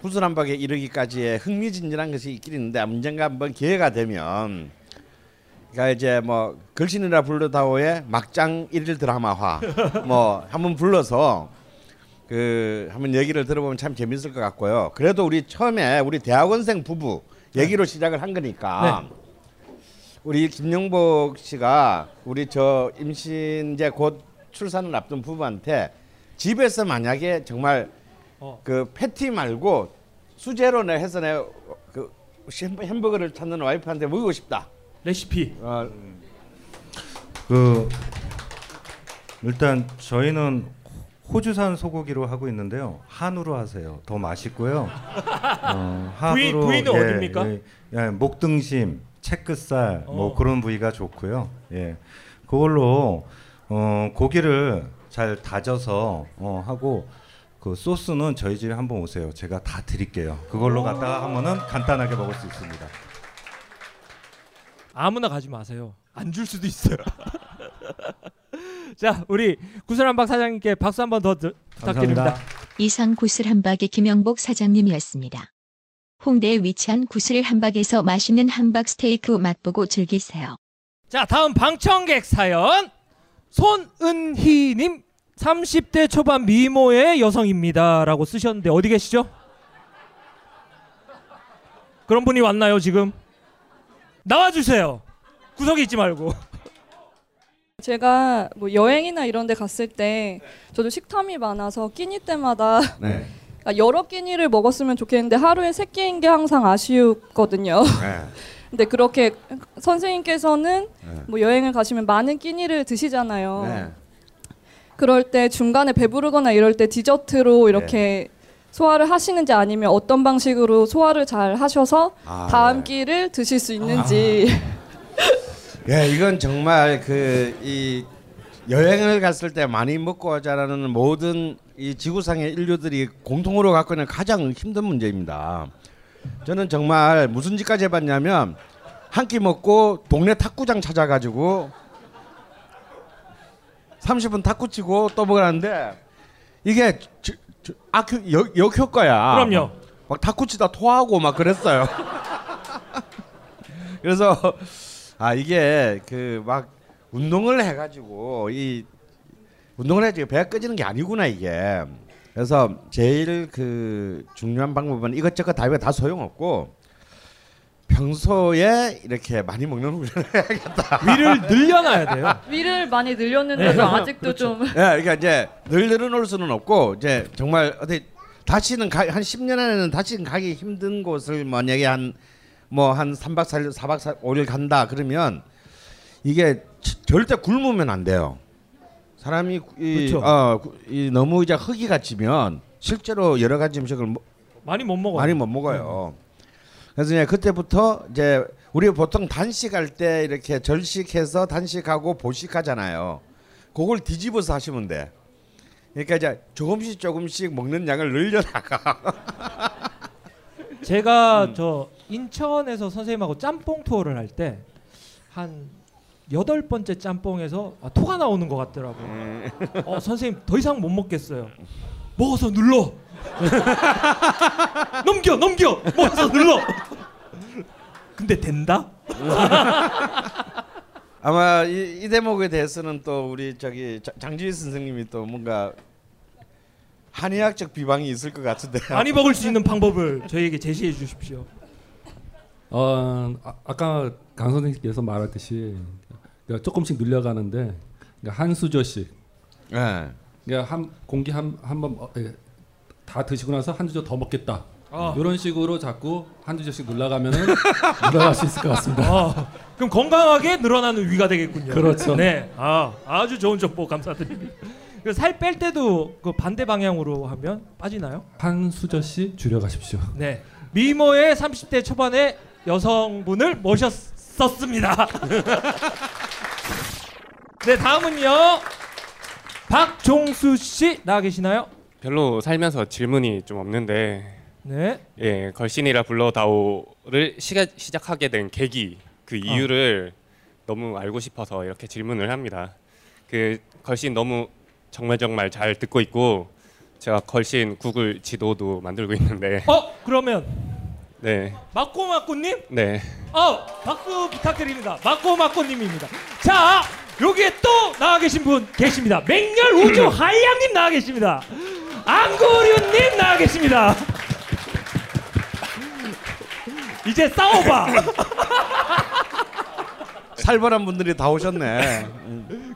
구슬한박에 이르기까지의 흥미진진한 것이 있긴 있는데 언젠가 한번 기회가 되면 그러니까 이제 뭐 걸신이라 불러다오의 막장 일일 드라마화 뭐 한번 불러서 그 한번 얘기를 들어보면 참 재밌을 것 같고요. 그래도 우리 처음에 우리 대학원생 부부 얘기로 시작을 한 거니까 우리 김영복 씨가 우리 저 임신 이제 곧 출산을 앞둔 부부한테 집에서 만약에 정말 어. 그 패티 말고 수제로 내 해서 내그 햄버거를 찾는 와이프한테 먹이고 싶다. 레시피. 어, 그 일단 저희는 호주산 소고기로 하고 있는데요. 한우로 하세요. 더 맛있고요. 어, 부위- 한우로 부위는 어딥니까? 예, 예, 목등심, 채끝살 어. 뭐 그런 부위가 좋고요. 예, 그걸로 어, 고기를 잘 다져서 어, 하고 그 소스는 저희 집에 한번 오세요. 제가 다 드릴게요. 그걸로 갖다가 하면은 간단하게 먹을 수 있습니다. 아무나 가지 마세요. 안 줄 수도 있어요. 자 우리 구슬한박 사장님께 박수 한번더 부탁드립니다. 감사합니다. 이상 구슬 한박의 김영복 사장님이었습니다. 홍대에 위치한 구슬 한박에서 맛있는 한박 스테이크 맛보고 즐기세요. 자 다음 방청객 사연 손은희님 30대 초반 미모의 여성입니다라고 쓰셨는데 어디 계시죠? 그런 분이 왔나요 지금? 나와 주세요. 구석에 있지 말고. 제가 뭐 여행이나 이런 데 갔을 때 저도 식탐이 많아서 끼니 때마다 네. 아, 여러 끼니를 먹었으면 좋겠는데 하루에 세 끼인 게 항상 아쉬웠거든요. 네. 근데 그렇게 선생님께서는 네. 뭐 여행을 가시면 많은 끼니를 드시잖아요. 네. 그럴 때 중간에 배부르거나 이럴 때 디저트로 이렇게 소화를 하시는지 아니면 어떤 방식으로 소화를 잘 하셔서 아, 다음 네. 끼를 드실 수 있는지 예, 이건 정말 그 이 여행을 갔을 때 많이 먹고 자라는 모든 이 지구상의 인류들이 공통으로 갖고 있는 가장 힘든 문제입니다. 저는 정말 무슨 짓까지 해봤냐면 한 끼 먹고 동네 탁구장 찾아가지고 30분 탁구 치고 또 먹으라는데 이게 저, 저, 악효 역, 역효과야. 그럼요. 막 탁구 치다 토하고 막 그랬어요. 그래서 아 이게 그 막 운동을 해가지고 이 운동을 해가지고 배가 꺼지는 게 아니구나 이게. 그래서 제일 그 중요한 방법은 이것저것 다 해도 다 소용없고 평소에 이렇게 많이 먹는 훈련을 해야겠다. 위를 늘려놔야 돼요. 위를 많이 늘렸는데도 네. 아직도 좀 예, 그러니까 이제 늘 늘어놓을 수는 없고 이제 정말 어디 다시는 가, 한 10년 안에는 다시는 가기 힘든 곳을 만약에 한 뭐한 3박 4일, 4박 4, 5일 간다 그러면 이게 치- 절대 굶으면 안 돼요. 사람이 이, 그렇죠. 어, 구- 이 너무 이제 허기가 지면 실제로 여러 가지 음식을 먹- 많이 못 먹어요. 많이 못 먹어요. 그래서 이제 그때부터 이제 우리 보통 단식할 때 이렇게 절식해서 단식하고 보식하잖아요. 그걸 뒤집어서 하시면 돼. 그러니까 이제 조금씩 조금씩 먹는 양을 늘려나가. 제가 음. 저 인천에서 선생님하고 짬뽕 투어를 할 때 한 여덟 번째 짬뽕에서 아, 토가 나오는 것 같더라고요. 음. 어 선생님 더 이상 못 먹겠어요. 먹어서 눌러. 넘겨 넘겨 먹어서 눌러. 근데 된다? 아마 이, 이 대목에 대해서는 또 우리 저기 자- 장지희 선생님이 또 뭔가 한의학적 비방이 있을 것 같은데. 많이 먹을 수 있는 방법을 저희에게 제시해 주십시오. 어, 아, 아까 강 선생님께서 말했듯이 그러니까 조금씩 늘려가는데 그러니까 한 수저씩 네. 그러니까 한 공기 한 한번 어, 예, 다 드시고 나서 한 수저 더 먹겠다. 아. 이런 식으로 자꾸 한두 저씩 늘려가면은 늘어갈 수 있을 것 같습니다. 아, 그럼 건강하게 늘어나는 위가 되겠군요. 그렇죠. 네, 아 아주 좋은 정보 감사드립니다. 살 뺄 때도 그 반대 방향으로 하면 빠지나요? 한 수저씩 줄여가십시오. 네, 미모의 30대 초반의 여성분을 모셨었습니다. 네, 다음은요. 박종수 씨 나와 계시나요? 별로 살면서 질문이 좀 없는데 네. 예 걸신이라 불러다오를 시가, 시작하게 된 계기 그 이유를 너무 알고 싶어서 이렇게 질문을 합니다. 그 걸신 너무 정말 정말 잘 듣고 있고 제가 걸신 구글 지도도 만들고 있는데 어 그러면 네 마꼬마꼬님? 네. 어 박수 부탁드립니다. 마꼬마꼬님입니다. 자 여기에 또 나와 계신 분 계십니다. 맹렬 우주 한량님 나와 계십니다. 안구류님 나와 계십니다. 이제 싸워봐. 살벌한 분들이 다 오셨네.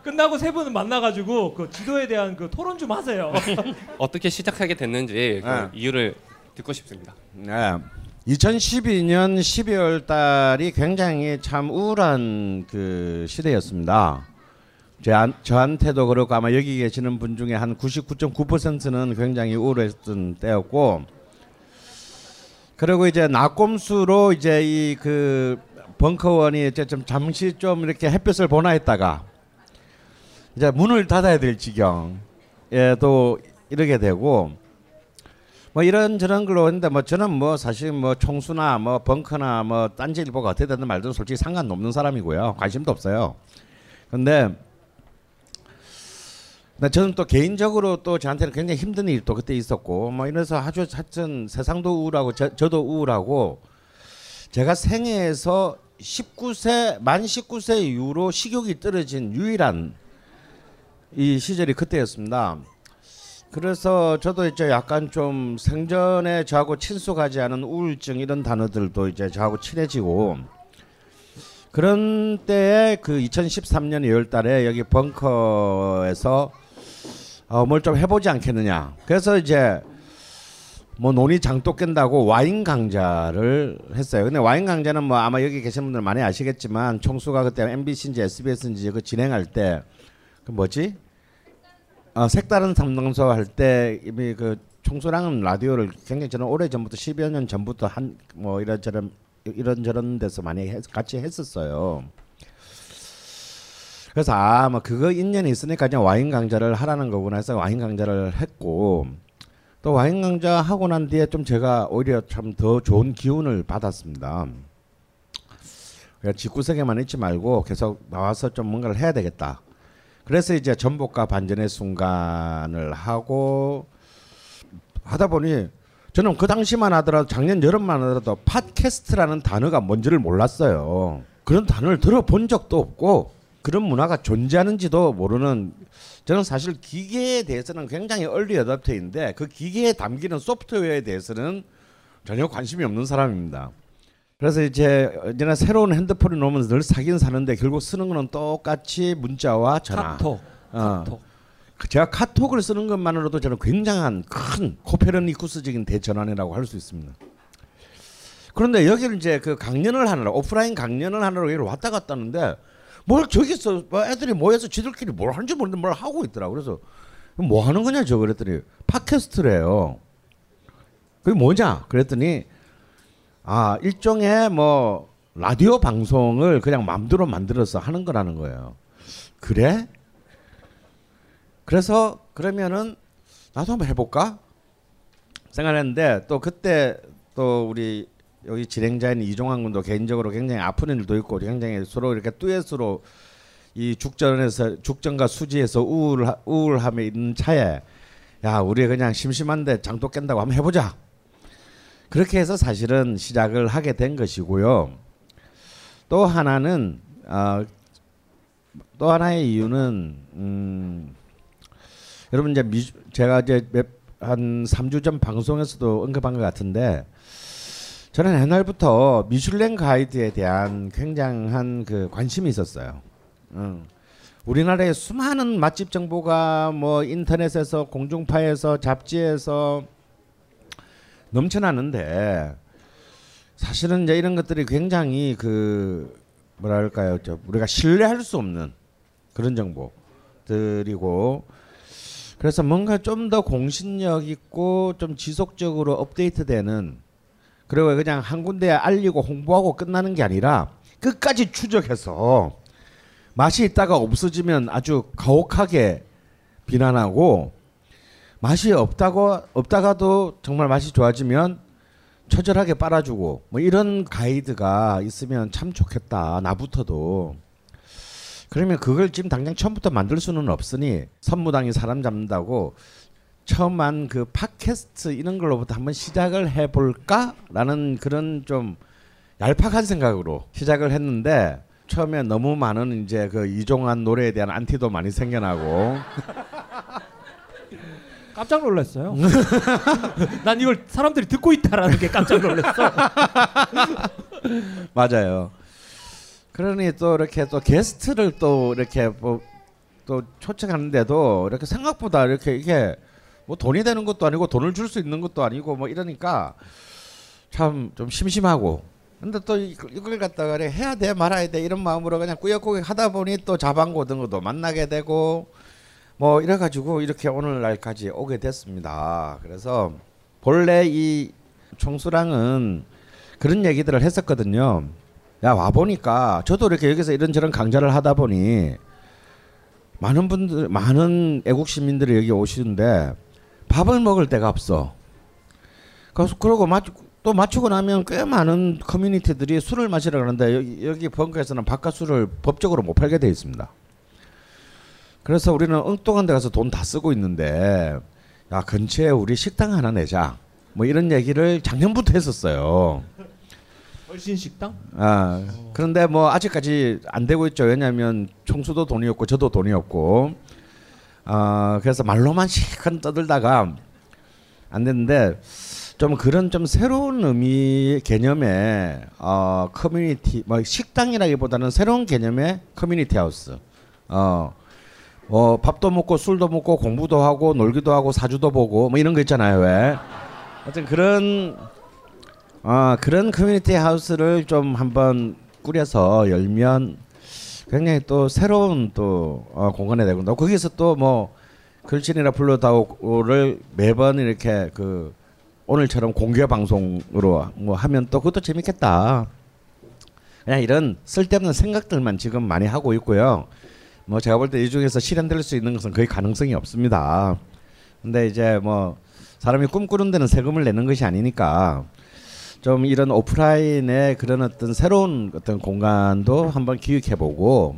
끝나고 세 분은 만나가지고 그 지도에 대한 그 토론 좀 하세요. 어떻게 시작하게 됐는지 그 네. 이유를 듣고 싶습니다. 네. 2012년 12월 달이 굉장히 참 우울한 그 시대였습니다. 제 안- 저한 테도 그렇고 아마 여기 계시는 분 중에 한 99.9%는 굉장히 우울했던 때였고 그리고 이제 낙곰수로 이제 이 그 벙커원이 이제 좀 잠시 좀 이렇게 햇볕을 보나 했다가 이제 문을 닫아야 될 지경에 또 이르게 되고 뭐 이런 저런 걸로 했는데 뭐 저는 뭐 사실 뭐 총수나 뭐 벙커나 뭐 딴지 일보가 어떻게 되든 말든 솔직히 상관없는 사람이고요 관심도 없어요. 근데 근데 저는 또 개인적으로 또 저한테는 굉장히 힘든 또 그때 있었고 뭐 이래서 아주 하여튼 세상도 우울하고 저, 저도 우울하고 제가 생애에서 19세 만 19세 이후로 식욕이 떨어진 유일한 이 시절이 그때였습니다. 그래서 저도 이제 약간 좀 생전에 저하고 친숙하지 않은 우울증 이런 단어들도 이제 저하고 친해지고 그런 때에 그 2013년 2월 달에 여기 벙커에서 어, 뭘 좀 해보지 않겠느냐. 그래서 이제 뭐 논의 장독 깬다고 와인 강좌를 했어요. 근데 와인 강좌는 뭐 아마 여기 계신 분들 많이 아시겠지만 총수가 그때 MBC인지 SBS인지 그 진행할 때 그 뭐지? 어, 색다른 상담소 할 때 이미 그 총수랑은 라디오를 굉장히 저는 오래 전부터 10여 년 전부터 한 뭐 이런저런 이런저런 데서 많이 했, 같이 했었어요. 그래서 아 뭐 그거 인연이 있으니까 그냥 와인 강좌를 하라는 거구나 해서 와인 강좌를 했고 또 와인 강좌 하고 난 뒤에 좀 제가 오히려 참 더 좋은 기운을 받았습니다. 그냥 집구석에만 있지 말고 계속 나와서 좀 뭔가를 해야 되겠다. 그래서 이제 전복과 반전의 순간을 하고 하다 보니 저는 그 당시만 하더라도 작년 여름만 하더라도 팟캐스트라는 단어가 뭔지를 몰랐어요. 그런 단어를 들어본 적도 없고 그런 문화가 존재하는지도 모르는 저는 사실 기계에 대해서는 굉장히 얼리 어답터인데 그 기계에 담기는 소프트웨어에 대해서는 전혀 관심이 없는 사람입니다. 그래서 이제 언제나 새로운 핸드폰을 놓으면 늘 사긴 사는데 결국 쓰는 거는 똑같이 문자와 전화. 카톡. 어. 카톡. 그 제가 카톡을 쓰는 것만으로도 저는 굉장한 큰 코페르니쿠스적인 대전환이라고 할 수 있습니다. 그런데 여기를 이제 그 강연을 하느라 오프라인 강연을 하느라 여기를 왔다 갔다 하는데 뭘 저기서 뭐 애들이 모여서 지들끼리 뭘 하는지 모르는데 뭘 하고 있더라고. 그래서 뭐 하는 거냐 저 그랬더니 팟캐스트래요. 그게 뭐냐? 그랬더니 아 일종의 뭐 라디오 방송을 그냥 맘대로 만들어서 하는 거라는 거예요. 그래? 그래서 그러면은 나도 한번 해볼까 생각했는데 또 그때 또 우리 여기 진행자인 이종환 군도 개인적으로 굉장히 아픈 일도 있고 굉장히 서로 이렇게 듀엣으로 이 죽전에서 죽전과 수지에서 우울 우울함에 있는 차에 야 우리 그냥 심심한데 장도 깬다고 한번 해보자. 그렇게 해서 사실은 시작을 하게 된 것이고요. 또 하나는 어, 또 하나의 이유는 음, 여러분 이제 미, 제가 이제 몇, 한 3주 전 방송에서도 언급한 것 같은데 저는 옛날부터 미슐랭 가이드에 대한 굉장한 그 관심이 있었어요. 응. 우리나라에 수많은 맛집 정보가 뭐 인터넷에서 공중파에서 잡지에서 넘쳐나는데 사실은 이제 이런 것들이 굉장히 그 뭐랄까요, 저 우리가 신뢰할 수 없는 그런 정보들이고 그래서 뭔가 좀 더 공신력 있고 좀 지속적으로 업데이트되는 그리고 그냥 한 군데 알리고 홍보하고 끝나는 게 아니라 끝까지 추적해서 맛이 있다가 없어지면 아주 가혹하게 비난하고 맛이 없다고 없다가도 정말 맛이 좋아지면 처절하게 빨아주고 뭐 이런 가이드가 있으면 참 좋겠다 나부터도. 그러면 그걸 지금 당장 처음부터 만들 수는 없으니 선무당이 사람 잡는다고 처음 한 그 팟캐스트 이런 걸로부터 한번 시작을 해볼까라는 그런 좀 얄팍한 생각으로 시작을 했는데 처음에 너무 많은 이제 그 이종환 노래에 대한 안티도 많이 생겨나고 깜짝 놀랐어요. 난 이걸 사람들이 듣고 있다라는 게 깜짝 놀랐어. 맞아요. 그러니 또 이렇게 또 게스트를 또 이렇게 뭐 또 초청하는데도 이렇게 생각보다 이렇게 이게 뭐 돈이 되는 것도 아니고 돈을 줄 수 있는 것도 아니고 뭐 이러니까 참 좀 심심하고 근데 또 이걸, 갖다가 그래 해야 돼 말아야 돼 이런 마음으로 그냥 꾸역꾸역 하다 보니 또 자방고 등도 만나게 되고 뭐 이래 가지고 이렇게 오늘날까지 오게 됐습니다. 그래서 본래 이 총수랑은 그런 얘기들을 했었거든요. 야 와 보니까 저도 이렇게 여기서 이런저런 강좌를 하다 보니 많은 분들 많은 애국 시민들이 여기 오시는데 밥을 먹을 데가 없어. 그래서 그러고 맞, 또 맞추고 나면 꽤 많은 커뮤니티들이 술을 마시러 가는데 여기, 여기 벙커에서는 바깥 술을 법적으로 못 팔게 돼 있습니다. 그래서 우리는 엉뚱한 데 가서 돈 다 쓰고 있는데 야 근처에 우리 식당 하나 내자. 뭐 이런 얘기를 작년부터 했었어요. 걸신 식당? 아 그런데 뭐 아직까지 안 되고 있죠. 왜냐하면 총수도 돈이 없고 저도 돈이 없고 아 그래서 말로만 실컷 떠들다가 안 됐는데 좀 그런 좀 새로운 의미 개념의 어 커뮤니티 뭐 식당이라기보다는 새로운 개념의 커뮤니티 하우스 어. 어 밥도 먹고 술도 먹고 공부도 하고 놀기도 하고 사주도 보고 뭐 이런 거 있잖아요 왜 어떤 그런 아 그런 커뮤니티 하우스를 좀 한번 꾸려서 열면 굉장히 또 새로운 또 어, 공간에 되고 또 거기서 또 뭐 글씨이나 불러다오를 매번 이렇게 그 오늘처럼 공개 방송으로 뭐 하면 또 그것도 재밌겠다. 그냥 이런 쓸데없는 생각들만 지금 많이 하고 있고요. 뭐 제가 볼 때 이 중에서 실현될 수 있는 것은 거의 가능성이 없습니다. 근데 이제 뭐 사람이 꿈꾸는 데는 세금을 내는 것이 아니니까 좀 이런 오프라인의 그런 어떤 새로운 어떤 공간도 한번 기획해보고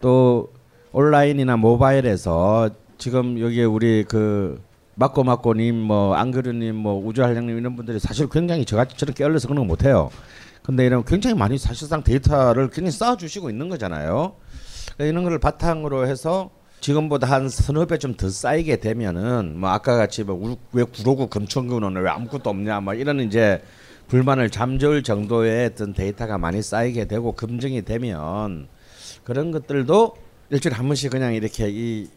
또 온라인이나 모바일에서 지금 여기 우리 그 맞고님 뭐 안그르님 뭐 우주할량님 이런 분들이 사실 굉장히 저같이처럼 깨어려서 그런 거 못해요. 근데 이런 굉장히 많이 사실상 데이터를 굉장히 쌓아주시고 있는 거잖아요. 이런 걸 바탕으로 해서 지금보다 한 서너 배 좀 더 쌓이게 되면은 뭐 아까 같이 뭐왜 구로구 금천구는 왜 아무것도 없냐 뭐 이런 이제 불만을 잠재울 정도의 어떤 데이터가 많이 쌓이게 되고 검증이 되면 그런 것들도 일주일에 한 번씩 그냥 이렇게 이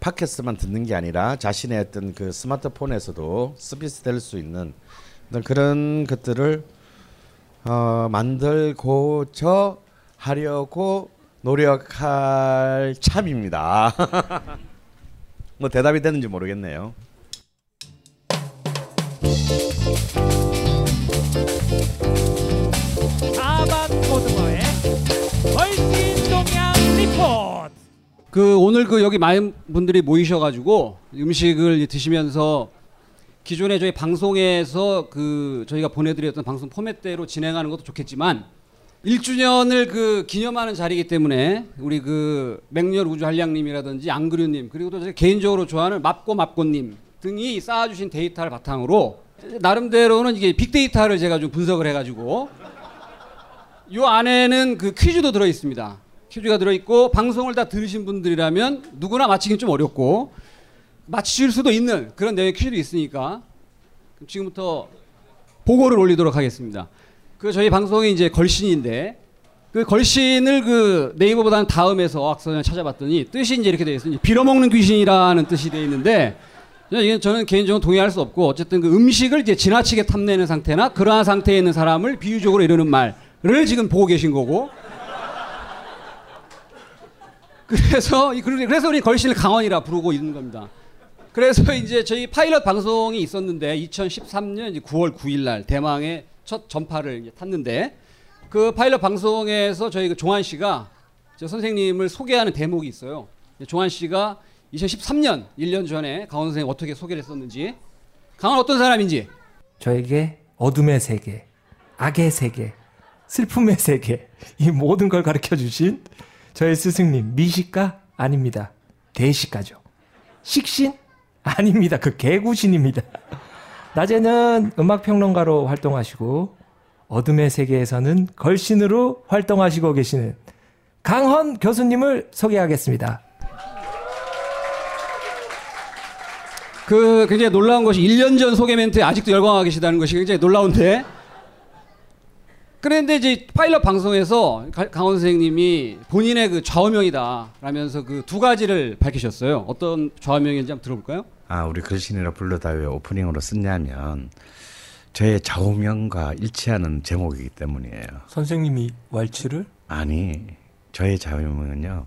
팟캐스트만 듣는 게 아니라 자신의 어떤 그 스마트폰에서도 서비스 될 수 있는 그런 것들을 어, 만들고저 하려고 노력할 참입니다. 뭐 대답이 되는지 모르겠네요. 그 오늘 그 여기 많은 분들이 모이셔가지고 음식을 드시면서 기존에 저희 방송에서 그 저희가 보내드렸던 방송 포맷대로 진행하는 것도 좋겠지만 1주년을 그 기념하는 자리이기 때문에 우리 그 맹렬 우주 한량님이라든지 안그류님 그리고 또 개인적으로 좋아하는 맙고 맙고님 등이 쌓아주신 데이터를 바탕으로 나름대로는 이게 빅데이터를 제가 좀 분석을 해가지고 요 안에는 그 퀴즈도 들어 있습니다. 퀴즈가 들어 있고 방송을 다 들으신 분들이라면 누구나 맞히긴 좀 어렵고 맞히실 수도 있는 그런 내용의 퀴즈도 있으니까 지금부터 보고를 올리도록 하겠습니다. 그 저희 방송이 이제 걸신인데 그 걸신을 그 네이버보다는 다음에서 악선을 찾아봤더니 뜻이 이제 이렇게 되어 있어요. 빌어먹는 귀신이라는 뜻이 되어 있는데 이게 저는 개인적으로 동의할 수 없고 어쨌든 그 음식을 이제 지나치게 탐내는 상태나 그러한 상태에 있는 사람을 비유적으로 이르는 말을 지금 보고 계신 거고 그래서 이- 그래서 우리 걸신을 강원이라 부르고 있는 겁니다. 그래서 이제 저희 파일럿 방송이 있었는데 2013년 이제 9월 9일 날 대망의 첫 전파를 탔는데 그 파일럿 방송에서 저희 그 종환 씨가 저 선생님을 소개하는 대목이 있어요. 종환 씨가 2013년 1년 전에 강원 선생님 어떻게 소개를 했었는지 강원 어떤 사람인지 저에게 어둠의 세계, 악의 세계, 슬픔의 세계 이 모든 걸 가르쳐 주신 저의 스승님 미식가 아닙니다. 대식가죠. 식신 아닙니다. 그 개구신입니다. 낮에는 음악 평론가로 활동하시고 어둠의 세계에서는 걸신으로 활동하시고 계시는 강헌 교수님을 소개하겠습니다. 그 굉장히 놀라운 것이 1년 전 소개 멘트에 아직도 열광하고 계시다는 것이 굉장히 놀라운데 그런데 이제 파일럿 방송에서 가- 강원 선생님이 본인의 그 좌우명이다 라면서 그 두 가지를 밝히셨어요. 어떤 좌우명인지 한번 들어볼까요? 아 우리 걸신이라 불러다 왜 오프닝으로 썼냐면 저의 좌우명과 일치하는 제목이기 때문이에요. 선생님이 왈츠를 아니 저의 좌우명은요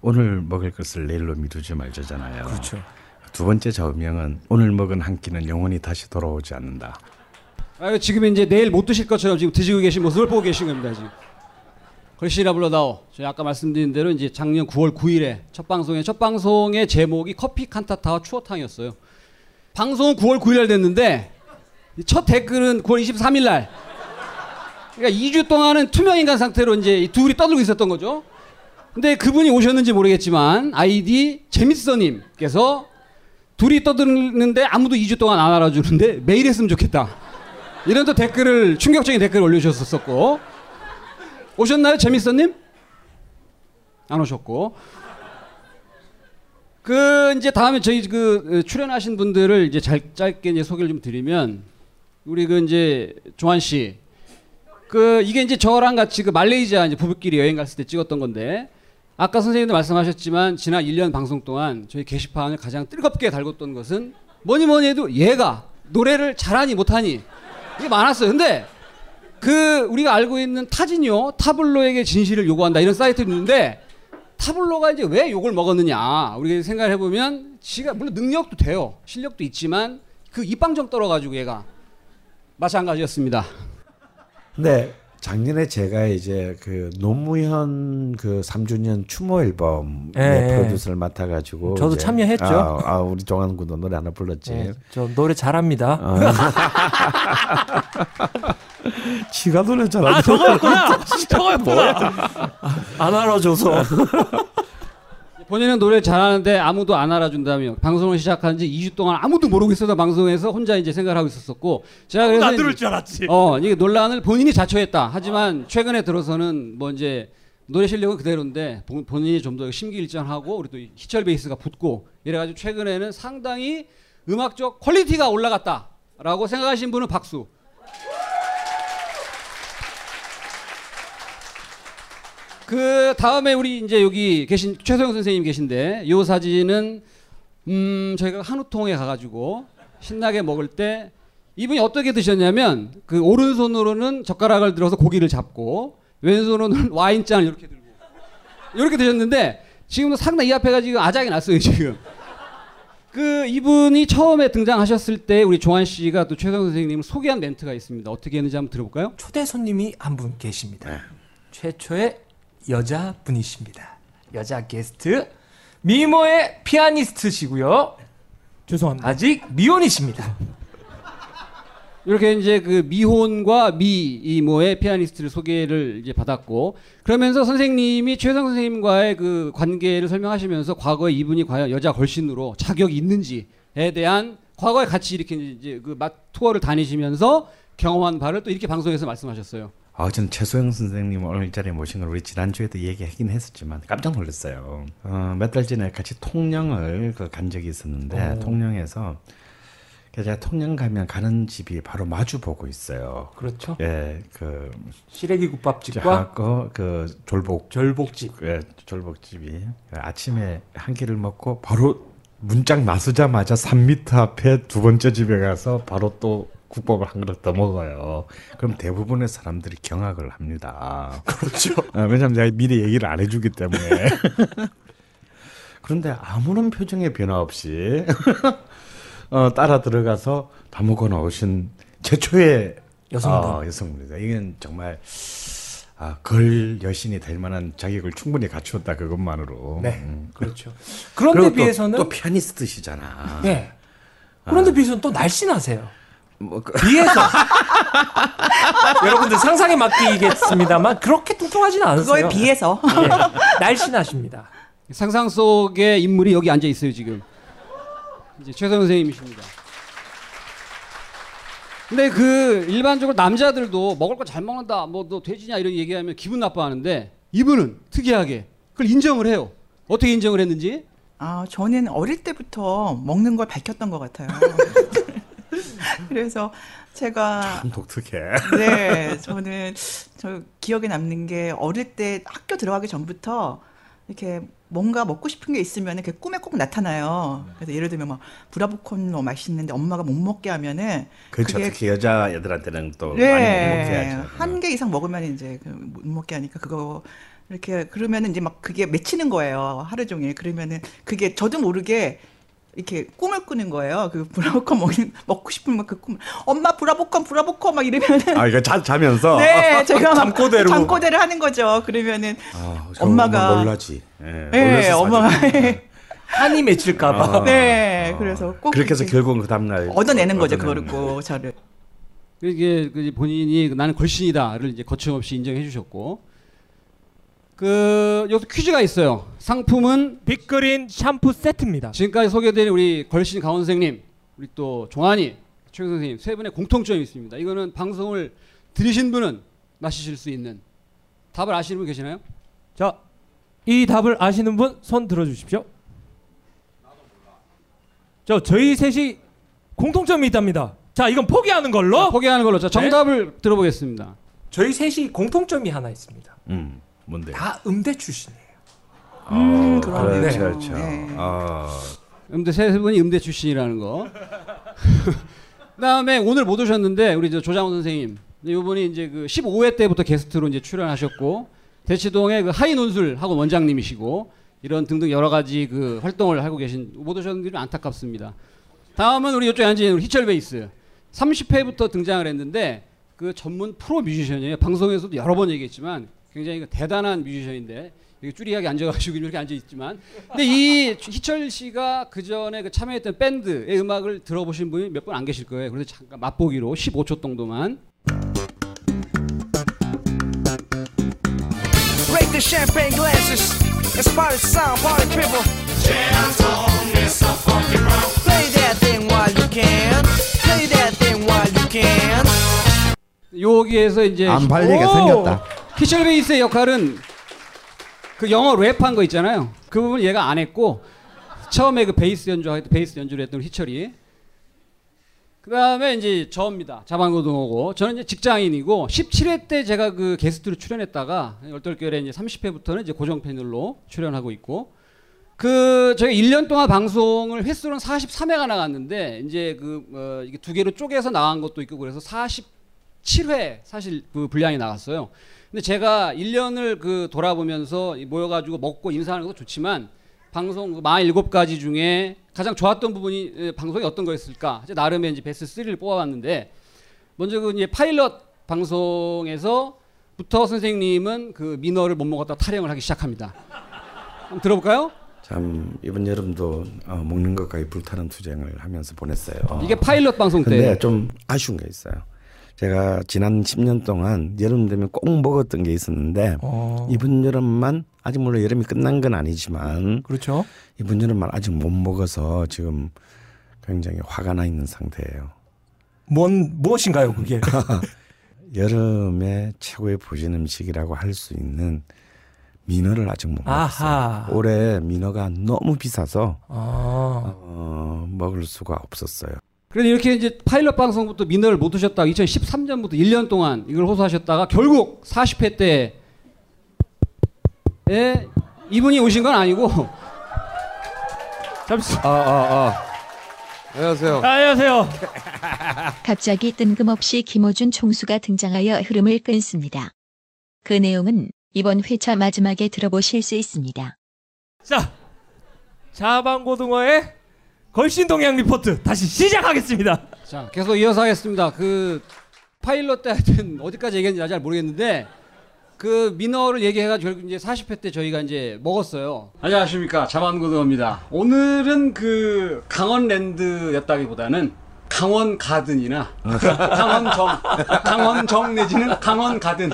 오늘 먹을 것을 내일로 미루지 말자잖아요. 그렇죠. 두 번째 좌우명은 오늘 먹은 한 끼는 영원히 다시 돌아오지 않는다. 아, 지금 이제 내일 못 드실 것처럼 지금 드시고 계신 모습을 보고 계신 겁니다. 지금. 걸씨라 불러다오. 저희 아까 말씀드린 대로 이제 작년 9월 9일에 첫 방송에 첫 방송의 제목이 커피 칸타타와 추어탕이었어요. 방송은 9월 9일 날 됐는데 이첫 댓글은 9월 23일 날. 그러니까 2주 동안은 투명 인간 상태로 이제 이 둘이 떠들고 있었던 거죠. 근데 그분이 오셨는지 모르겠지만 아이디 재밌어님께서 둘이 떠드는데 아무도 2주 동안 안 알아주는데 매일 했으면 좋겠다. 이런 또 댓글을 충격적인 댓글을 올려주셨었고 오셨나요 재밌어님? 안 오셨고 그 이제 다음에 저희 그 출연하신 분들을 이제 잘 짧게 이제 소개를 좀 드리면 우리 그 이제 조한 씨. 그 이게 이제 저랑 같이 그 말레이시아 이제 부부끼리 여행 갔을 때 찍었던 건데 아까 선생님도 말씀하셨지만 지난 1년 방송 동안 저희 게시판을 가장 뜨겁게 달궜던 것은 뭐니 뭐니 해도 얘가 노래를 잘하니 못하니 이게 많았어요. 근데 그 우리가 알고 있는 타진요 타블로에게 진실을 요구한다 이런 사이트도 있는데 타블로가 이제 왜 욕을 먹었느냐 우리가 생각을 해보면 지가 물론 능력도 돼요 실력도 있지만 그 입방정 떨어가지고 얘가 마찬가지였습니다. 네. 작년에 제가 이제 그 노무현 그 3주년 추모 앨범의 예, 예. 프로듀서를 맡아가지고 저도 이제 참여했죠. 아, 아, 우리 종환 군도 노래 하나 불렀지. 네, 저 노래 잘합니다. 지가 노래 잘하는 아 저거였구나. 저거였구나. 안 알아줘서. 본인은 노래 잘하는데 아무도 안 알아준다며 방송을 시작한 지 2주 동안 아무도 모르고 있었던 방송에서 혼자 이제 생각을 하고 있었었고 제가 그래서 안 들을 줄 알았지. 어 이게 논란을 본인이 자초했다. 하지만 최근에 들어서는 뭐 이제 노래 실력은 그대로인데 본- 본인이 좀 더 심기일전하고 우리 또 희철 베이스가 붙고 이래 가지고 최근에는 상당히 음악적 quality가 올라갔다라고 생각하신 분은 박수. 그 다음에 우리 이제 여기 계신 최소영 선생님 계신데 이 사진은 음 저희가 한우통에 가가지고 신나게 먹을 때 이분이 어떻게 드셨냐면 그 오른손으로는 젓가락을 들어서 고기를 잡고 왼손으로는 와인잔을 이렇게 들고 이렇게 되셨는데 지금도 상당히 이 앞에가 지금 아작이 났어요 지금. 그 이분이 처음에 등장하셨을 때 우리 조한 씨가 또 최성 선생님을 소개한 멘트가 있습니다. 어떻게 했는지 한번 들어볼까요? 초대 손님이 한 분 계십니다. 최초의 여자분이십니다. 여자 게스트 미모의 피아니스트시고요. 죄송합니다. 아직 미혼이십니다. 이렇게 이제 그 미혼과 미이모의 피아니스트를 소개를 이제 받았고 그러면서 선생님이 최성 선생님과의 그 관계를 설명하시면서 과거에 이분이 과연 여자 걸신으로 자격이 있는지에 대한 과거에 같이 이렇게 이제 그 맛 투어를 다니시면서 경험한 바를 또 이렇게 방송에서 말씀하셨어요. 아, 저는 최소영 선생님 오늘 이 자리에 모신 걸 우리 지난주에도 얘기하긴 했었지만 깜짝 놀랐어요. 어, 몇 달 전에 같이 통영을 그 간 적이 있었는데 어. 통영에서 그 제가 통영 가면 가는 집이 바로 마주 보고 있어요. 그렇죠. 예, 그 시래기 국밥집과 하고 그 졸복 졸복집. 예, 졸복집이 그 아침에 한 끼를 먹고 바로 문짝 나서자마자 3미터 앞에 두 번째 집에 가서 바로 또 국밥을 한 그릇 더 먹어요. 그럼 대부분의 사람들이 경악을 합니다. 그렇죠. 왜냐하면 내가 미리 얘기를 안 해주기 때문에. 그런데 아무런 표정의 변화 없이 어, 따라 들어가서 밥 먹고 나오신 최초의 여성분. 어, 여성분이다. 이건 정말 아, 걸 여신이 될 만한 자격을 충분히 갖추었다 그것만으로. 네, 음. 그렇죠. 그런데 그리고 또- 비해서는 또 피아니스트시잖아. 네. 그런데 비해서는 또 날씬하세요. 뭐 그- 비해서 여러분들 상상에 맡기겠습니다만 그렇게 뚱뚱하지는 않으세요. 그거에 비해서. 예, 날씬하십니다. 상상 속의 인물이 여기 앉아 있어요 지금. 이제 최성 선생님이십니다. 근데 그 일반적으로 남자들도 먹을 거 잘 먹는다, 뭐 너 돼지냐 이런 얘기하면 기분 나빠하는데 이분은 특이하게 그걸 인정을 해요. 어떻게 인정을 했는지? 아, 저는 어릴 때부터 먹는 걸 밝혔던 것 같아요. 그래서 제가 참 독특해. 네, 저는 저 기억에 남는 게 어릴 때 학교 들어가기 전부터 이렇게 뭔가 먹고 싶은 게 있으면 그 꿈에 꼭 나타나요. 그래서 예를 들면 막 브라보콘 뭐 맛있는데 엄마가 못 먹게 하면은 그렇죠. 그게 특히 여자 애들한테는 또 많이 네, 먹게 하죠. 한 개 이상 먹으면 이제 그못 먹게 하니까 그거 이렇게 그러면은 이제 막 그게 맺히는 거예요 하루 종일 그러면은 그게 저도 모르게 이렇게 꿈을 꾸는 거예요 그 브라보콘 먹는 먹고 싶은 막그 꿈 엄마 브라보콘 브라보콘 막 이러면은 아, 이거 자, 자면서 네 제가 막 잠꼬대로. 잠꼬대를 하는 거죠 그러면은 아, 엄마가 놀라지. 예, 네 엄마가 사지. 한이 맺힐까봐. 아. 네 그래서 꼭 그렇게 해서 결국은 그 다음날 얻어내는 거죠 그거를 꼭 저를 이게 그 본인이 나는 걸신이다를 이제 거침없이 인정해 주셨고 그 여기서 퀴즈가 있어요. 상품은 빅그린 샴푸 세트입니다. 지금까지 소개된 우리 걸신 강원 선생님, 우리 또 종환이, 최 선생님 세 분의 공통점이 있습니다. 이거는 방송을 들으신 분은 맞히실 수 있는 답을 아시는 분 계시나요? 자, 이 답을 아시는 분 손 들어주십시오. 저 저희 셋이 공통점이 있답니다. 자, 이건 포기하는 걸로. 포기하는 걸로. 자, 정답을 들어보겠습니다. 저희 셋이 공통점이 하나 있습니다. 음, 뭔데? 다 음대 출신이에요. 음, 그러네요. 그렇죠, 그렇죠. 네. 아, 음대 세 분이 음대 출신이라는 거. 그다음에 오늘 못 오셨는데 우리 저 조장훈 선생님 이분이 이제 그 15회 때부터 게스트로 이제 출연하셨고 대치동의 그 하이 논술 학원 원장님이시고 이런 등등 여러 가지 그 활동을 하고 계신 못 오셨는데 좀 안타깝습니다. 다음은 우리 이쪽에 앉은 우리 희철 베이스 30회부터 등장을 했는데 그 전문 프로 뮤지션이에요. 방송에서도 여러 번 얘기했지만 굉장히 그 대단한 뮤지션인데 이렇게 쭈리하게 앉아가지고 이렇게 앉아 있지만 근데 이 희철 씨가 그 전에 그 참여했던 밴드의 음악을 들어보신 분이 몇 분 안 계실 거예요. 그래서 잠깐 맛보기로 15초 정도만 Break the champagne glasses. It's party sound, party people. Jazz on, it's a funky round. Play that thing while you can. Play that thing while you can. 여기에서 이제 안 팔리게 오! 생겼다. 희철 베이스의 역할은 그 영어 랩한 거 있잖아요. 그 부분 얘가 안 했고 처음에 그 베이스 연주할 때 베이스 연주를 했던 희철이 그 다음에 이제 저입니다. 자방고등어고 저는 이제 직장인이고 17회 때 제가 그 게스트로 출연했다가 얼떨결에 이제 30회부터는 이제 고정 패널로 출연하고 있고 그 저희 1년 동안 방송을 횟수로는 43회가 나갔는데 이제 그 어, 이게 두 개로 쪼개서 나간 것도 있고 그래서 40 7회 사실 그 분량이 나갔어요. 근데 제가 1년을 그 돌아보면서 모여가지고 먹고 인사하는 것도 좋지만 방송 그 47가지 중에 가장 좋았던 부분이 에, 방송이 어떤 거였을까? 나름의 이제 베스트 3를 뽑아봤는데 먼저 그 이제 파일럿 방송에서부터 선생님은 그 민어를 못 먹었다 타령을 하기 시작합니다. 들어볼까요? 참 이번 여름도 어, 먹는 것까지 불타는 투쟁을 하면서 보냈어요. 이게 파일럿 방송 때. 근데 좀 아쉬운 게 있어요. 제가 지난 10년 동안 여름 되면 꼭 먹었던 게 있었는데 어. 이번 여름만 아직 물론 여름이 끝난 건 아니지만 그렇죠. 이번 여름만 아직 못 먹어서 지금 굉장히 화가 나 있는 상태예요. 뭔 무엇인가요, 그게? 여름에 최고의 보신 음식이라고 할 수 있는 민어를 아직 못. 먹었어요. 올해 민어가 너무 비싸서 아. 어, 먹을 수가 없었어요. 그래도 이렇게 이제 파일럿 방송부터 민어를 못 드셨다가 2013년부터 1년 동안 이걸 호소하셨다가 결국 40회 때에 이분이 오신 건 아니고 잠시. 아, 아, 아. 안녕하세요. 안녕하세요. 갑자기 뜬금없이 김호준 총수가 등장하여 흐름을 끊습니다. 그 내용은 이번 회차 마지막에 들어보실 수 있습니다. 자, 자방고등어의 걸신 동향 리포트 다시 시작하겠습니다. 자 계속 이어서 하겠습니다. 그 파일럿 때 하여튼 어디까지 얘기했는지 잘 모르겠는데 그 민어를 얘기해가지고 결국 이제 40회 때 저희가 이제 먹었어요. 안녕하십니까 자만고등어입니다. 오늘은 그 강원랜드였다기보다는 강원 가든이나 강원정 강원정 내지는 강원 가든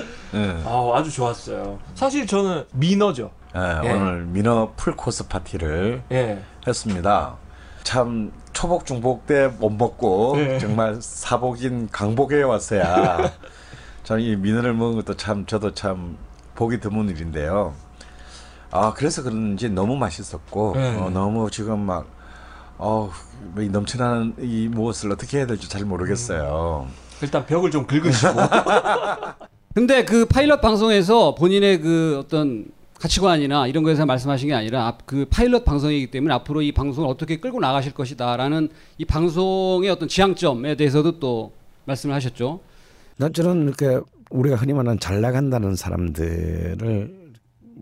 아, 아주 좋았어요. 사실 저는 민어죠. 예, 예. 오늘 민어 풀코스 파티를 예. 했습니다. 참 초복 중복 때 못 먹고 예. 정말 사복인 강복에 왔어야 저는 이 민어를 먹은 것도 참 저도 참 보기 드문 일인데요. 아 그래서 그런지 너무 맛있었고 예. 어, 너무 지금 막 어, 이 넘쳐나는 이 무엇을 어떻게 해야 될지 잘 모르겠어요. 일단 벽을 좀 긁으시고. 근데 그 파일럿 방송에서 본인의 그 어떤 가치관이나 이런 거에서 말씀하신 게 아니라 앞- 그 파일럿 방송이기 때문에 앞으로 이 방송을 어떻게 끌고 나가실 것이다라는 이 방송의 어떤 지향점에 대해서도 또 말씀을 하셨죠. 난 저는 이렇게 우리가 흔히 말하는 잘 나간다는 사람들을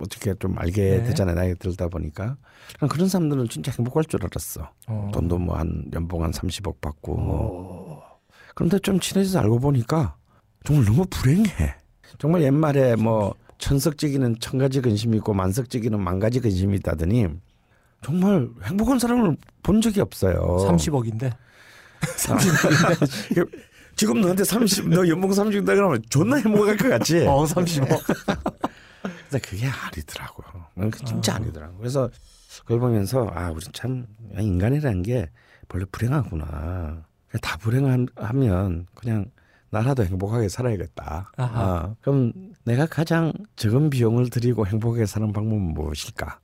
어떻게 좀 알게 네. 되잖아요. 나이 들다 보니까. 난 그런 사람들은 진짜 행복할 줄 알았어. 어. 돈도 뭐 한 연봉 한 30억 받고. 뭐. 그런데 좀 친해져서 알고 보니까 정말 너무 불행해. 정말 옛말에 뭐 천석지기는 천 가지 근심이 있고 만석지기는 만 가지 근심이 있다더니 정말 행복한 사람을 본 적이 없어요. 30억인데. 지금 너한테 30, 너 연봉 30억 다 그러면 존나 행복할 것 같지? 어, 30억. 근데 그게 아니더라고요. 진짜 아니더라고. 그래서 그걸 보면서 아, 우리 참 인간이라는 게 원래 불행하구나. 다 불행하면 그냥 나라도 행복하게 살아야겠다. 아하. 아, 그럼 내가 가장 적은 비용을 들이고 행복하게 사는 방법은 무엇일까?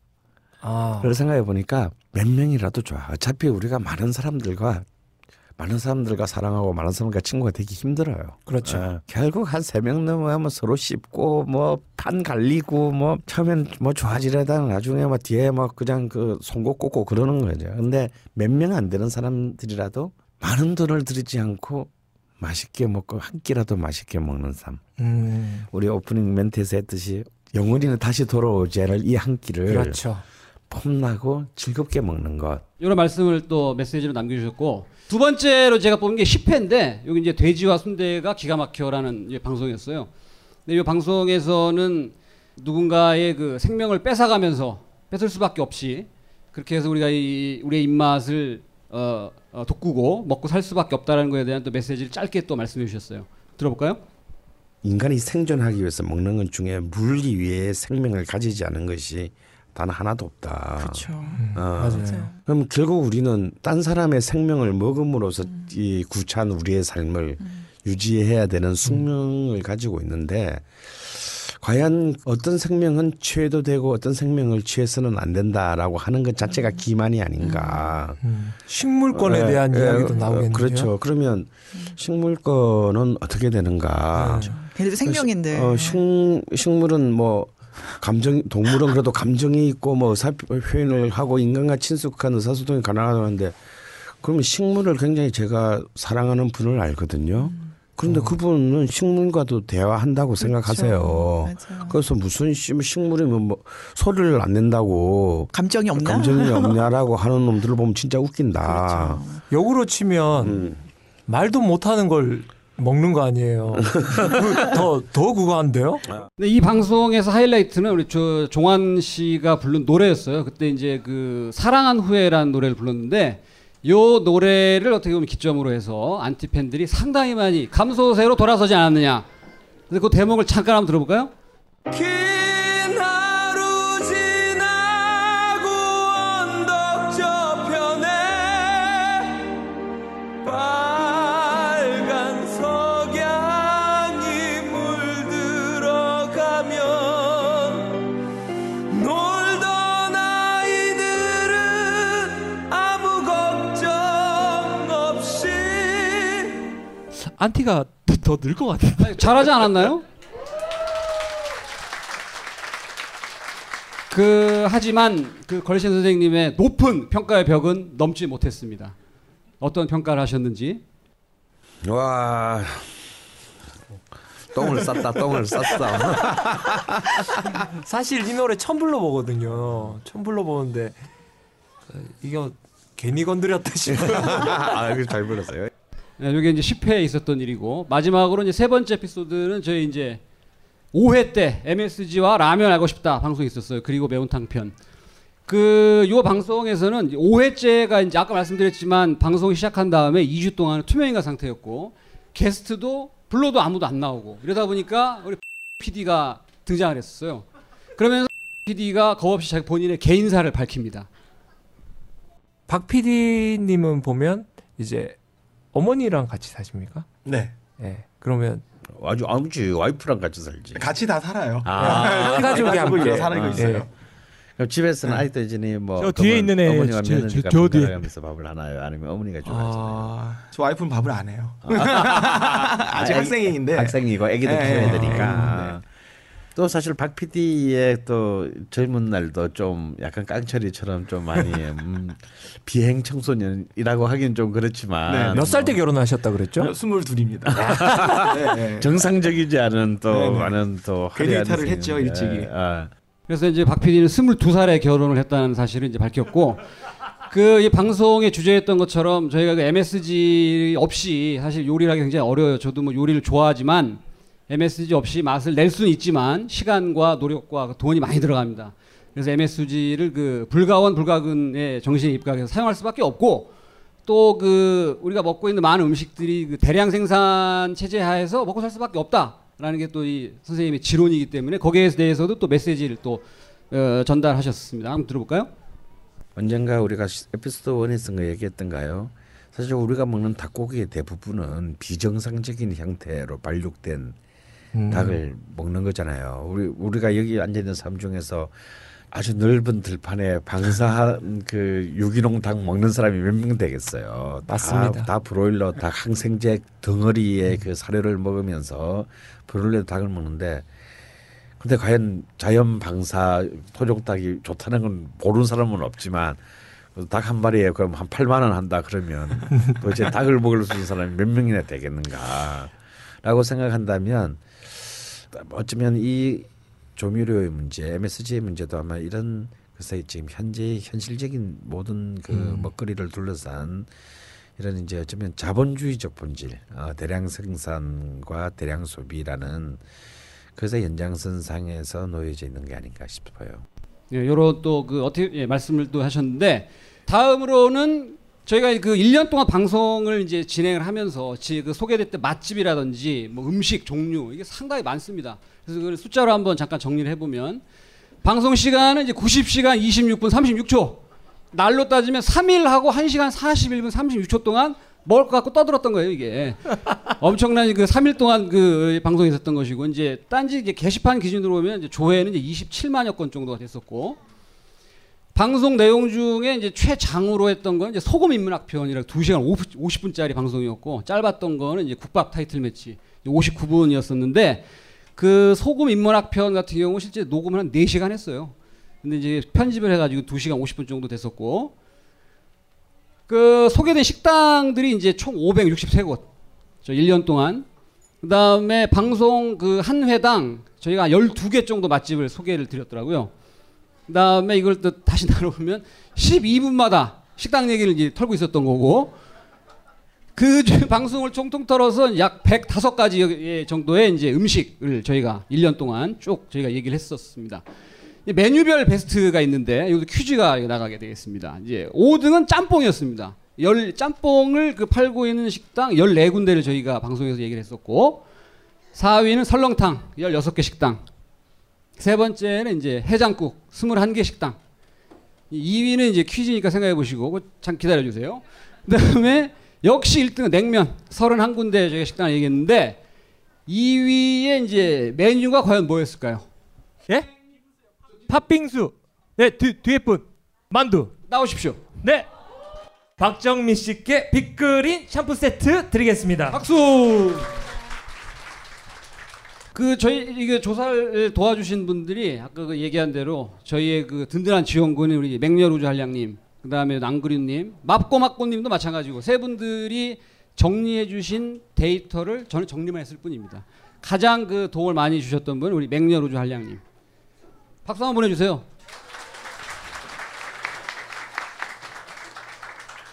아. 그걸 생각해 보니까 몇 명이라도 좋아. 어차피 우리가 많은 사람들과 많은 사람들과 사랑하고 많은 사람과 친구가 되기 힘들어요. 그렇죠. 어, 결국 한 세 명 넘어가면 서로 씹고 뭐 판 갈리고 뭐 처음엔 뭐 좋아지려다가 나중에 뭐 뒤에 뭐 그냥 그 송곳 꽂고 그러는 거죠. 근데 몇 명 안 되는 사람들이라도 많은 돈을 들이지 않고 맛있게 먹고 한 끼라도 맛있게 먹는 삶. 음. 우리 오프닝 멘트에서 했듯이 영원히는 다시 돌아오지 않을 이 한 끼를 그렇죠. 폼나고 즐겁게 먹는 것. 이런 말씀을 또 메시지로 남겨주셨고 두 번째로 제가 뽑은 게 10회인데 여기 이제 돼지와 순대가 기가 막혀라는 이제 방송이었어요. 근데 이 방송에서는 누군가의 그 생명을 뺏어가면서 뺏을 수밖에 없이 그렇게 해서 우리가 이 우리의 입맛을 어, 어, 돋구고 먹고 살 수밖에 없다라는 거에 대한 또 메시지를 짧게 또 말씀해 주셨어요. 들어볼까요? 인간이 생존하기 위해서 먹는 것 중에 물리 위에 생명을 가지지 않은 것이 단 하나도 없다. 그렇죠. 어. 맞아요. 그럼 결국 우리는 딴 사람의 생명을 먹음으로써 이 구차한 우리의 삶을 유지해야 되는 숙명을 가지고 있는데 과연 어떤 생명은 취해도 되고 어떤 생명을 취해서는 안 된다라고 하는 것 자체가 기만이 아닌가. 음. 식물권에 예, 대한 예, 이야기도 어, 나오겠네요. 그렇죠. 그러면 식물권은 어떻게 되는가? 걔네도 생명인데. 어, 식, 식물은 뭐 감정 동물은 그래도 감정이 있고 뭐 의사 표현을 하고 인간과 친숙한 의사소통이 가능하다는데 그러면 식물을 굉장히 제가 사랑하는 분을 알거든요. 그런데 그분은 식물과도 대화한다고 생각하세요. 그래서 무슨 식- 식물이면 뭐 소리를 안 낸다고 감정이 없나? 감정이 없냐라고 하는 놈들을 보면 진짜 웃긴다. 역으로 치면 말도 못하는 걸 먹는 거 아니에요. 더더 그거 안 돼요? 근데 이 방송에서 하이라이트는 우리 저 종환 씨가 부른 노래였어요. 그때 이제 그 사랑한 후에라는 노래를 불렀는데 요 노래를 어떻게 보면 기점으로 해서 안티 팬들이 상당히 많이 감소세로 돌아서지 않았느냐. 그래서 그 대목을 잠깐 한번 들어볼까요? 안티가 더 늘 것 같은데. 잘하지 않았나요? 그 하지만 그 걸신 선생님의 높은 평가의 벽은 넘지 못했습니다. 어떤 평가를 하셨는지 와 똥을 쌌다 똥을 쌌어. 사실 이 노래 처음 불러보거든요. 처음 불러보는데 어, 이거 괜히 건드렸다 싶어요. 아, 이거 잘 불렀어요. 네, 이게 이제 10회에 있었던 일이고 마지막으로 이제 세 번째 에피소드는 저희 이제 5회 때 MSG와 라면 알고 싶다 방송이 있었어요. 그리고 매운탕 편. 그 요 방송에서는 5회째가 이제 아까 말씀드렸지만 방송이 시작한 다음에 2주 동안 투명인간 상태였고 게스트도 불러도 아무도 안 나오고 이러다 보니까 우리 PD가 등장을 했었어요. 그러면서 PD가 겁없이 자기 본인의 개인사를 밝힙니다. 박 PD님은 보면 이제 어머니랑 같이 사십니까? 네. 네. 그러면 아주 아무지 와이프랑 같이 살지. 같이 다 살아요. 아, 한 가족이 함께. 사는 거 있어요. 예. 그럼 집에서는 아이도 이제니 뭐저 뒤에 있는 애, 어머니가 저- 며느리가 저- 저 뒤에. 번갈아가면서 밥을 하나요? 아니면 어머니가 좋아하지? 아, 저 와이프는 밥을 안 해요. 아, 아직 애기- 학생인데. 학생이고 애기들 예, 키워야 예. 되니까. 또 사실 박 PD의 또 젊은 날도 좀 약간 깡철이처럼 좀 많이 음, 비행 청소년이라고 하긴 좀 그렇지만 몇살 때 결혼하셨다 그랬죠? 스물둘입니다. 네, 네. 정상적이지 않은 또 네, 네. 많은 또 생활. 했죠, 일찍이. 예, 아. 그래서 이제 박 PD는 22살에 결혼을 했다는 사실을 이제 밝혔고 그이 방송의 주제였던 것처럼 저희가 그 MSG 없이 사실 요리를 하기 굉장히 어려워요. 저도 뭐 요리를 좋아하지만 MSG 없이 맛을 낼 수는 있지만 시간과 노력과 그 돈이 많이 들어갑니다. 그래서 MSG를 그 불가원 불가근의 정신에 입각해서 사용할 수밖에 없고 또 그 우리가 먹고 있는 많은 음식들이 그 대량 생산 체제 하에서 먹고 살 수밖에 없다라는 게 또 이 선생님의 지론이기 때문에 거기에 대해서도 또 메시지를 또 어, 전달하셨습니다. 한번 들어볼까요? 언젠가 우리가 시- 에피소드 1에서 거 얘기했던가요? 사실 우리가 먹는 닭고기의 대부분은 비정상적인 형태로 발육된 음. 닭을 먹는 거잖아요. 우리 우리가 여기 앉아 있는 사람 중에서 아주 넓은 들판에 방사한 그 유기농 닭 먹는 사람이 몇 명 되겠어요. 다- 맞습니다. 다, 브로일러 닭 항생제 덩어리의 그 사료를 먹으면서 브로일러 닭을 먹는데 근데 과연 자연 방사 토종 닭이 좋다는 건 모르는 사람은 없지만 닭 한 마리에 그럼 한 8만 원 한다 그러면 도대체 닭을 먹을 수 있는 사람이 몇 명이나 되겠는가라고 생각한다면 어쩌면 이 조미료의 문제, MSG의 문제도 아마 이런 글쎄 지금 현재 현실적인 모든 그 음. 먹거리를 둘러싼 이런 이제 어쩌면 자본주의적 본질, 어, 대량 생산과 대량 소비라는 그래서 연장선상에서 놓여져 있는 게 아닌가 싶어요. 예, 요런 또 그 어떻게 예, 말씀을 또 하셨는데 다음으로는 저희가 그 1년 동안 방송을 이제 진행을 하면서 지- 그 소개됐던 맛집이라든지 뭐 음식 종류 이게 상당히 많습니다. 그래서 그 숫자로 한번 잠깐 정리를 해보면 방송 시간은 이제 90시간 26분 36초 날로 따지면 3일하고 1시간 41분 36초 동안 먹을 것 갖고 떠들었던 거예요 이게 엄청난 그 3일 동안 그 방송이 있었던 것이고 이제 딴지 이제 게시판 기준으로 보면 이제 조회는 이제 27만여 건 정도가 됐었고 방송 내용 중에 이제 최장으로 했던 건 이제 소금 인문학 편이라 2시간 50 분짜리 방송이었고 짧았던 거는 이제 국밥 타이틀 매치 59분이었었는데 그 소금 인문학 편 같은 경우 실제 녹음을 한 4시간 했어요. 근데 이제 편집을 해 가지고 2시간 50분 정도 됐었고 그 소개된 식당들이 이제 총 563곳. 저 1년 동안 그 다음에 방송 그 한 회당 저희가 12개 정도 맛집을 소개를 드렸더라고요. 그다음에 이걸 또 다시 나눠보면 12분마다 식당 얘기를 이제 털고 있었던 거고 그 중- 방송을 총통 털어서 약 105가지 정도의 이제 음식을 저희가 1년 동안 쭉 저희가 얘기를 했었습니다. 이 메뉴별 베스트가 있는데 여기서 퀴즈가 나가게 되겠습니다. 이제 5등은 짬뽕이었습니다. 열 짬뽕을 그 팔고 있는 식당 14군데를 저희가 방송에서 얘기를 했었고 4위는 설렁탕 16개 식당. 세 번째는 이제 해장국 21개 식당. 2위는 이제 퀴즈니까 생각해 보시고 잠 기다려 주세요. 그다음에 역시 1등은 냉면 31군데 저희가 식당을 얘기했는데 2위에 이제 메뉴가 과연 뭐였을까요? 예? 팥빙수. 네, 뒤, 뒤에 분. 만두. 나오십시오. 네. 박정민 씨께 빅그린 샴푸 세트 드리겠습니다. 박수. 그 저희 이게 조사를 도와주신 분들이 아까 그 얘기한 대로 저희의 그 든든한 지원군이 우리 맹렬우주 한량님, 그 다음에 낭그린님, 맙고맙고님도 마찬가지고 세 분들이 정리해주신 데이터를 저는 정리만 했을 뿐입니다. 가장 그 도움을 많이 주셨던 분은 우리 맹렬우주 한량님. 박수 한번 보내주세요.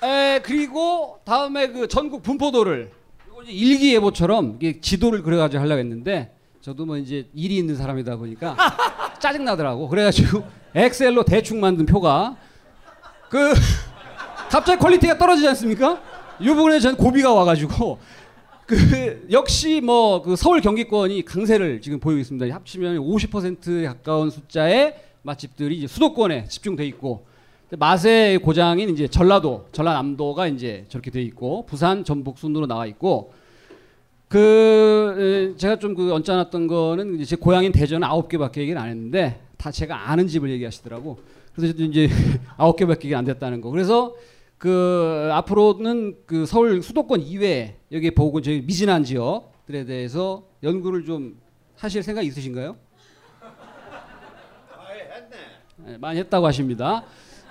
에 그리고 다음에 그 전국 분포도를 일기예보처럼 지도를 그려가지고 하려고 했는데 저도 뭐 이제 일이 있는 사람이다 보니까 짜증 나더라고. 그래가지고 엑셀로 대충 만든 표가 그 갑자기 quality가 떨어지지 않습니까? 이 부분에 전 고비가 와가지고 그 역시 뭐 그 서울 경기권이 강세를 지금 보이고 있습니다. 합치면 50%에 가까운 숫자의 맛집들이 이제 수도권에 집중돼 있고 맛의 고장인 이제 전라도, 전라남도가 이제 저렇게 돼 있고 부산, 전북 순으로 나와 있고 그 에, 제가 좀 그 언짢았던 거는 이제 제 고향인 대전은 아홉 개밖에 얘기를 안 했는데 다 제가 아는 집을 얘기하시더라고. 그래서 이제 아홉 개밖에 안 됐다는 거. 그래서 그 앞으로는 그 서울 수도권 이외에 여기 보고 저희 미진한 지역들에 대해서 연구를 좀 하실 생각 있으신가요? 네, 많이 했다고 하십니다.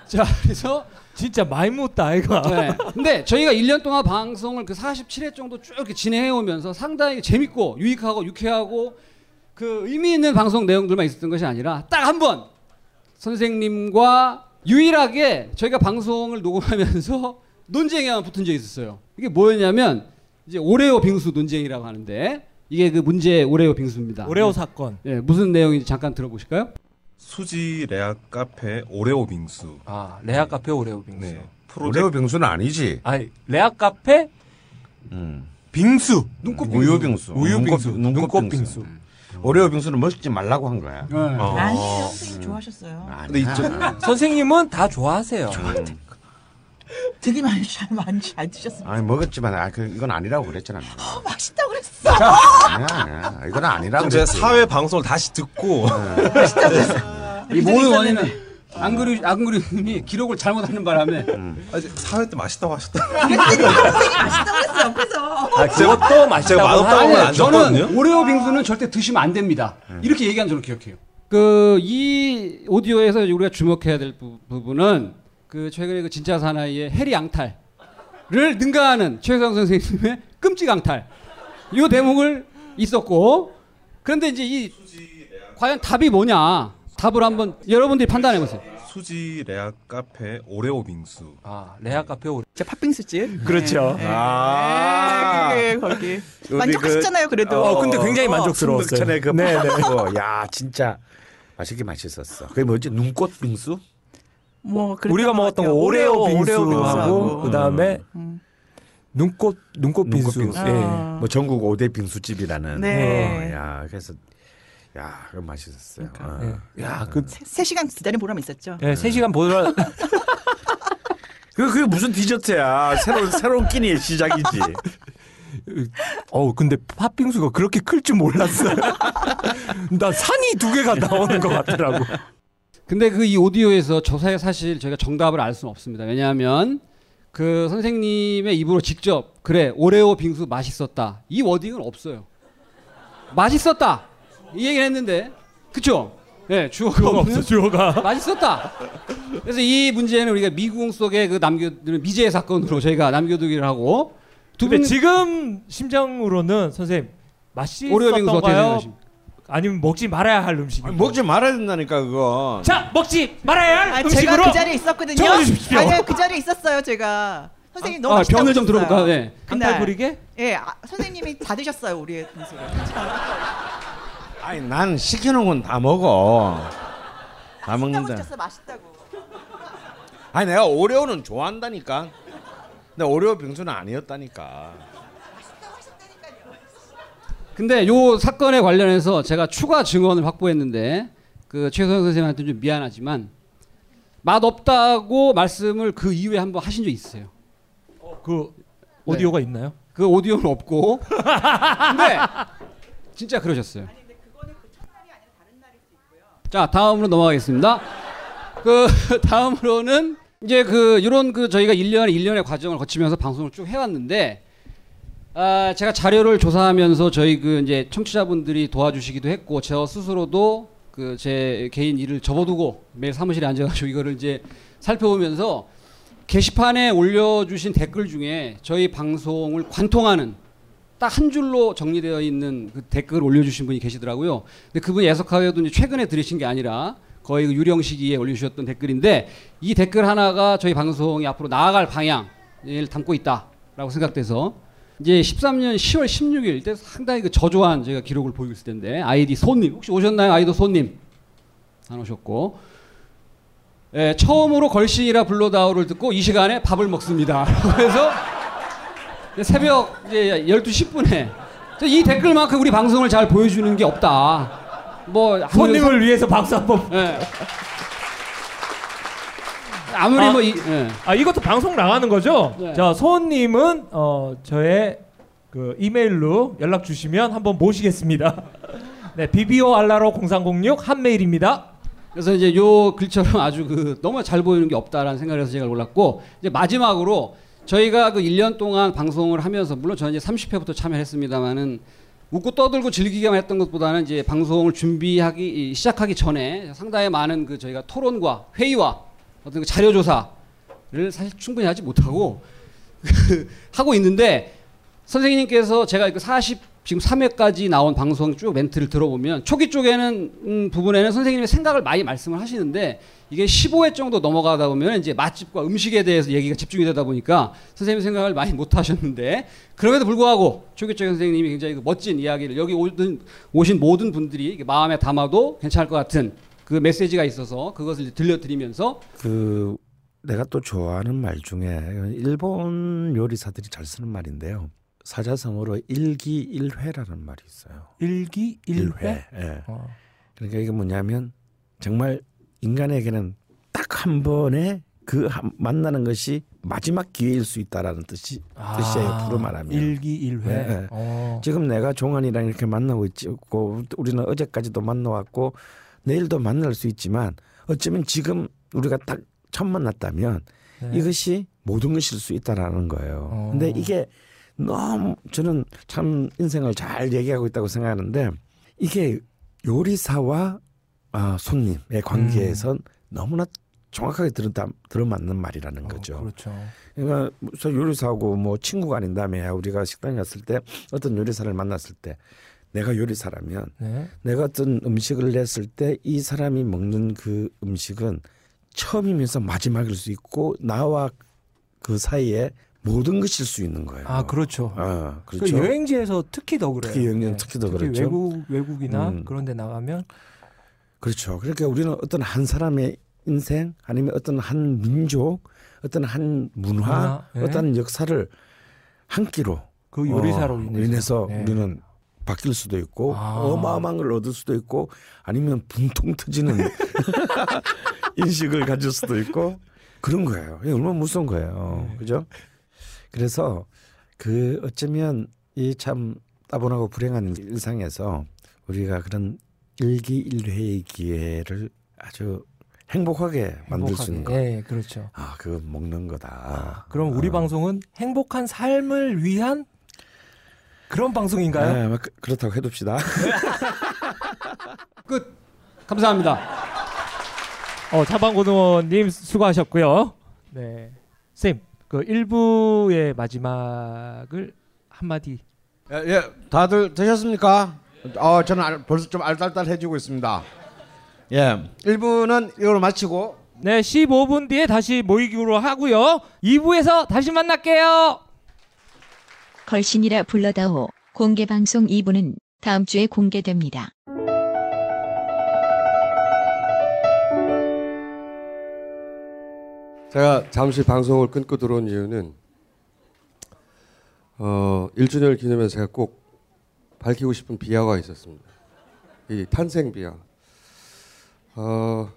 자, 그래서 진짜 많이 묻다 아이가. 네. 근데 저희가 1년 동안 방송을 그 47회 정도 쭉 이렇게 진행해 오면서 상당히 재밌고 유익하고 유쾌하고 그 의미 있는 방송 내용들만 있었던 것이 아니라 딱 한 번 선생님과 유일하게 저희가 방송을 녹음하면서 논쟁이 한번 붙은 적이 있었어요. 이게 뭐였냐면 이제 오레오 빙수 논쟁이라고 하는데 이게 그 문제 오레오 빙수입니다. 오레오 사건. 예, 무슨 내용인지 잠깐 들어보실까요? 수지 레아 카페 오레오 빙수. 아 레아 카페 오레오 빙수. 네. 오레오 빙수는 아니지. 아니 레아 카페 빙수. 눈꽃 빙수. 우유 빙수. 우유 빙수. 빙- 눈꽃 눈꽃 빙수. 빙수. 오레오 빙수는 먹지 말라고 한 거야. 어. 아니에요. 선생님 좋아하셨어요. 근데 이쪽 선생님은 다 좋아하세요. 되게 많이 잘 많이 잘 드셨습니다. 아니 먹었지만 아, 그, 이건 아니라고 그랬잖아. 어, 맛있다고 그랬어. 아니야, 아니야. 이건 아니라고. 그럼 제가 그랬지. 사회 방송을 다시 듣고 이 모든 원인은 안그리 안그리님이 기록을 잘못하는 바람에 아, 이제 사회 때 맛있다고 하셨다. 맛있다고 그랬어 옆에서. 아, 그것도 맛있다고 제가 맛없다고 하면 안 저는. 오레오 빙수는 절대 드시면 안 됩니다. 이렇게 얘기한 저는 기억해요. 그 이 오디오에서 우리가 주목해야 될 부, 부분은 그 최근에 그 진짜 사나이의 해리 양탈을 능가하는 최성 선생님의 끔찍 양탈 이 대목을 있었고 그런데 이제 이 과연 답이 뭐냐 답을 한번 여러분들이 판단해 보세요. 수지 레아 카페 오레오 빙수. 아 레아 카페 오레오. 제 팥빙수집. 그렇죠. 네. 아. 네, 그게 거기 만족하셨잖아요. 그- 그래도. 어, 근데 굉장히 만족스러웠어요. 전에 그 네, 네. 네, 야 진짜 맛있게 맛있었어. 그게 뭐지? 눈꽃 빙수? 뭐 우리가 것 먹었던 거. 오레오 오레오 빙수하고 빙수하고. 그다음에 음. 눈꽃 눈꽃 빙수. 눈꽃 빙수. 예. 아. 뭐 전국 5대 빙수집이라는. 네. 어, 야 그래서 야 그건 맛있었어요. 어. 예. 야, 그 세, 세 시간 기다린 보람 있었죠. 예, 3시간 보느라 그 그게 무슨 디저트야? 새로운 새로운 끼니의 시작이지. 어 근데 팥빙수가 그렇게 클 줄 몰랐어요. 나 산이 두 개가 나오는 것 같더라고. 근데 그 이 오디오에서 저사에 사실 저희가 정답을 알 수는 없습니다. 왜냐하면 그 선생님의 입으로 직접 그래 오레오 빙수 맛있었다 이 워딩은 없어요. 맛있었다 이 얘기를 했는데 그쵸? 예 주어가 주어가 없는 없어, 주어가. 맛있었다. 그래서 이 문제는 우리가 미궁 속에 그 남겨두는 미제 사건으로 저희가 남겨두기를 하고 두 분 지금 심정으로는 선생님 오레오 빙수 어떻게 맛있었던가요? 아니면 먹지 말아야 할 음식? 먹지 말아야 된다니까 그거. 자 먹지 말아야 할 아, 음식으로 제가 그 자리에 있었거든요. 적어주십시오. 아니요, 그 자리에 있었어요, 제가. 선생님 너무 아, 변을 좀. 들어볼까요? 네. 그날. 강탈 부리게? 예, 아, 선생님이 다 드셨어요, 우리의 빙수를. 아니 난 시켜놓은 건다 먹어. 다 먹는데. 맛있었어, 맛있다고. 아니 내가 오레오는 좋아한다니까. 근데 오레오 빙수는 아니었다니까. 근데 요 사건에 관련해서 제가 추가 증언을 확보했는데 그 최소영 선생님한테 좀 미안하지만 맛 없다고 말씀을 그 이후에 한번 하신 적 있어요. 그 오디오가 있나요? 그 오디오는 없고. 근데 진짜 그러셨어요. 자 다음으로 넘어가겠습니다. 그 다음으로는 이제 그 이런 그 저희가 1년 1년의 과정을 거치면서 방송을 쭉 해왔는데 아 제가 자료를 조사하면서 저희 그 이제 청취자분들이 도와주시기도 했고 저 스스로도 그 제 개인 일을 접어두고 매일 사무실에 앉아가지고 이거를 이제 살펴보면서 게시판에 올려주신 댓글 중에 저희 방송을 관통하는 딱 한 줄로 정리되어 있는 그 댓글을 올려주신 분이 계시더라고요. 근데 그분이 애석하게도 이제 최근에 들으신 게 아니라 거의 그 유령 시기에 올려주셨던 댓글인데 이 댓글 하나가 저희 방송이 앞으로 나아갈 방향을 담고 있다라고 생각돼서 이제 13년 10월 16일 때 상당히 그 저조한 제가 기록을 보이고 있을 텐데 아이디 손님 혹시 오셨나요 아이디 손님 안 오셨고 예, 처음으로 걸신이라 불러다오를 듣고 이 시간에 밥을 먹습니다. 그래서 새벽 이제 12시 10분에 이 댓글만큼 우리 방송을 잘 보여주는 게 없다. 뭐 손님을 사- 위해서 박수 한번. 예. 아무리 아, 뭐 이, 예. 아 이것도 방송 나가는 거죠? 네. 자 소님은 어 저의 그 이메일로 연락 주시면 한번 모시겠습니다. 네 비비오 알라로 0306 한 메일입니다. 그래서 이제 요 글처럼 아주 그 너무 잘 보이는 게 없다라는 생각을 해서 제가 올랐고 이제 마지막으로 저희가 그 1년 동안 방송을 하면서 물론 저는 이제 30회부터 참여했습니다만은 웃고 떠들고 즐기기만 했던 것보다는 이제 방송을 준비하기 이, 시작하기 전에 상당히 많은 그 저희가 토론과 회의와 어떤 그 자료 조사를 사실 충분히 하지 못하고 그 하고 있는데 선생님께서 제가 그 40 지금 3회까지 나온 방송 쭉 멘트를 들어보면 초기 쪽에는 음, 부분에는 선생님의 생각을 많이 말씀을 하시는데 이게 15회 정도 넘어가다 보면 이제 맛집과 음식에 대해서 얘기가 집중이 되다 보니까 선생님 생각을 많이 못 하셨는데 그럼에도 불구하고 초기 쪽 선생님이 굉장히 그 멋진 이야기를 여기 오신, 오신 모든 분들이 마음에 담아도 괜찮을 것 같은 그 메시지가 있어서 그것을 들려드리면서 그 내가 또 좋아하는 말 중에 일본 요리사들이 잘 쓰는 말인데요. 사자성어로 일기일회라는 말이 있어요. 일기 일회. 예. 어. 그러니까 이게 뭐냐면 정말 인간에게는 딱 한 번에 그 한- 만나는 것이 마지막 기회일 수 있다라는 뜻이 아, 뜻이에요. 부로 말하면 일기일회. 예, 예. 어. 지금 내가 종환이랑 이렇게 만나고 있고 우리는 어제까지도 만나왔고 내일도 만날 수 있지만 어쩌면 지금 우리가 딱 처음 만났다면 네. 이것이 모든 것일 수 있다라는 거예요. 어. 근데 이게 너무 저는 참 인생을 잘 얘기하고 있다고 생각하는데 이게 요리사와 아, 손님의 관계에선 너무나 정확하게 들어 들어맞는 말이라는 거죠. 그렇죠. 그러니까 저 요리사하고 뭐 친구가 아닌 다음에 우리가 식당에 갔을 때 어떤 요리사를 만났을 때 내가 요리사라면 네. 내가 어떤 음식을 냈을 때 이 사람이 먹는 그 음식은 처음이면서 마지막일 수 있고 나와 그 사이에 모든 것일 수 있는 거예요. 아 그렇죠. 아, 그 그렇죠. 여행지에서 특히 더 그래요. 특히 여행지는 특히 더 그렇죠. 외국 외국이나 음. 그런 데 나가면 그렇죠. 그러니까 우리는 어떤 한 사람의 인생 아니면 어떤 한 민족, 어떤 한 문화, 문화, 예. 어떤 역사를 한 끼로 그 요리사로 어, 인해서. 예. 우리는 바뀔 수도 있고 아. 어마어마한 걸 얻을 수도 있고 아니면 분통 터지는 인식을 가질 수도 있고 그런 거예요. 얼마나 무서운 거예요. 네. 그죠? 그래서 그 어쩌면 이 참 따분하고 불행한 일상에서 우리가 그런 일기일회의 기회를 아주 행복하게 만들 수 있는 거. 예, 그렇죠. 아, 그거 먹는 거다. 그럼 우리 어. 방송은 행복한 삶을 위한 그런 방송인가요? 네, 뭐 그- 그렇다고 해둡시다. 끝. 감사합니다. 어, 차방고등원님 수고하셨고요. 네, 쌤, 그 1부의 마지막을 한마디 예, 예, 다들 드셨습니까? 어, 저는 알- 벌써 좀 알딸딸해지고 있습니다. 예, 1부는 이걸로 마치고 네, 15분 뒤에 다시 모이기로 하고요. 2부에서 다시 만날게요. 걸신이라 불러다오 공개 방송 2부는 다음 주에 공개됩니다. 제가 잠시 방송을 끊고 들어온 이유는 어, 1주년을 기념해서 제가 꼭 밝히고 싶은 비화가 있었습니다. 이 탄생 비화. 어,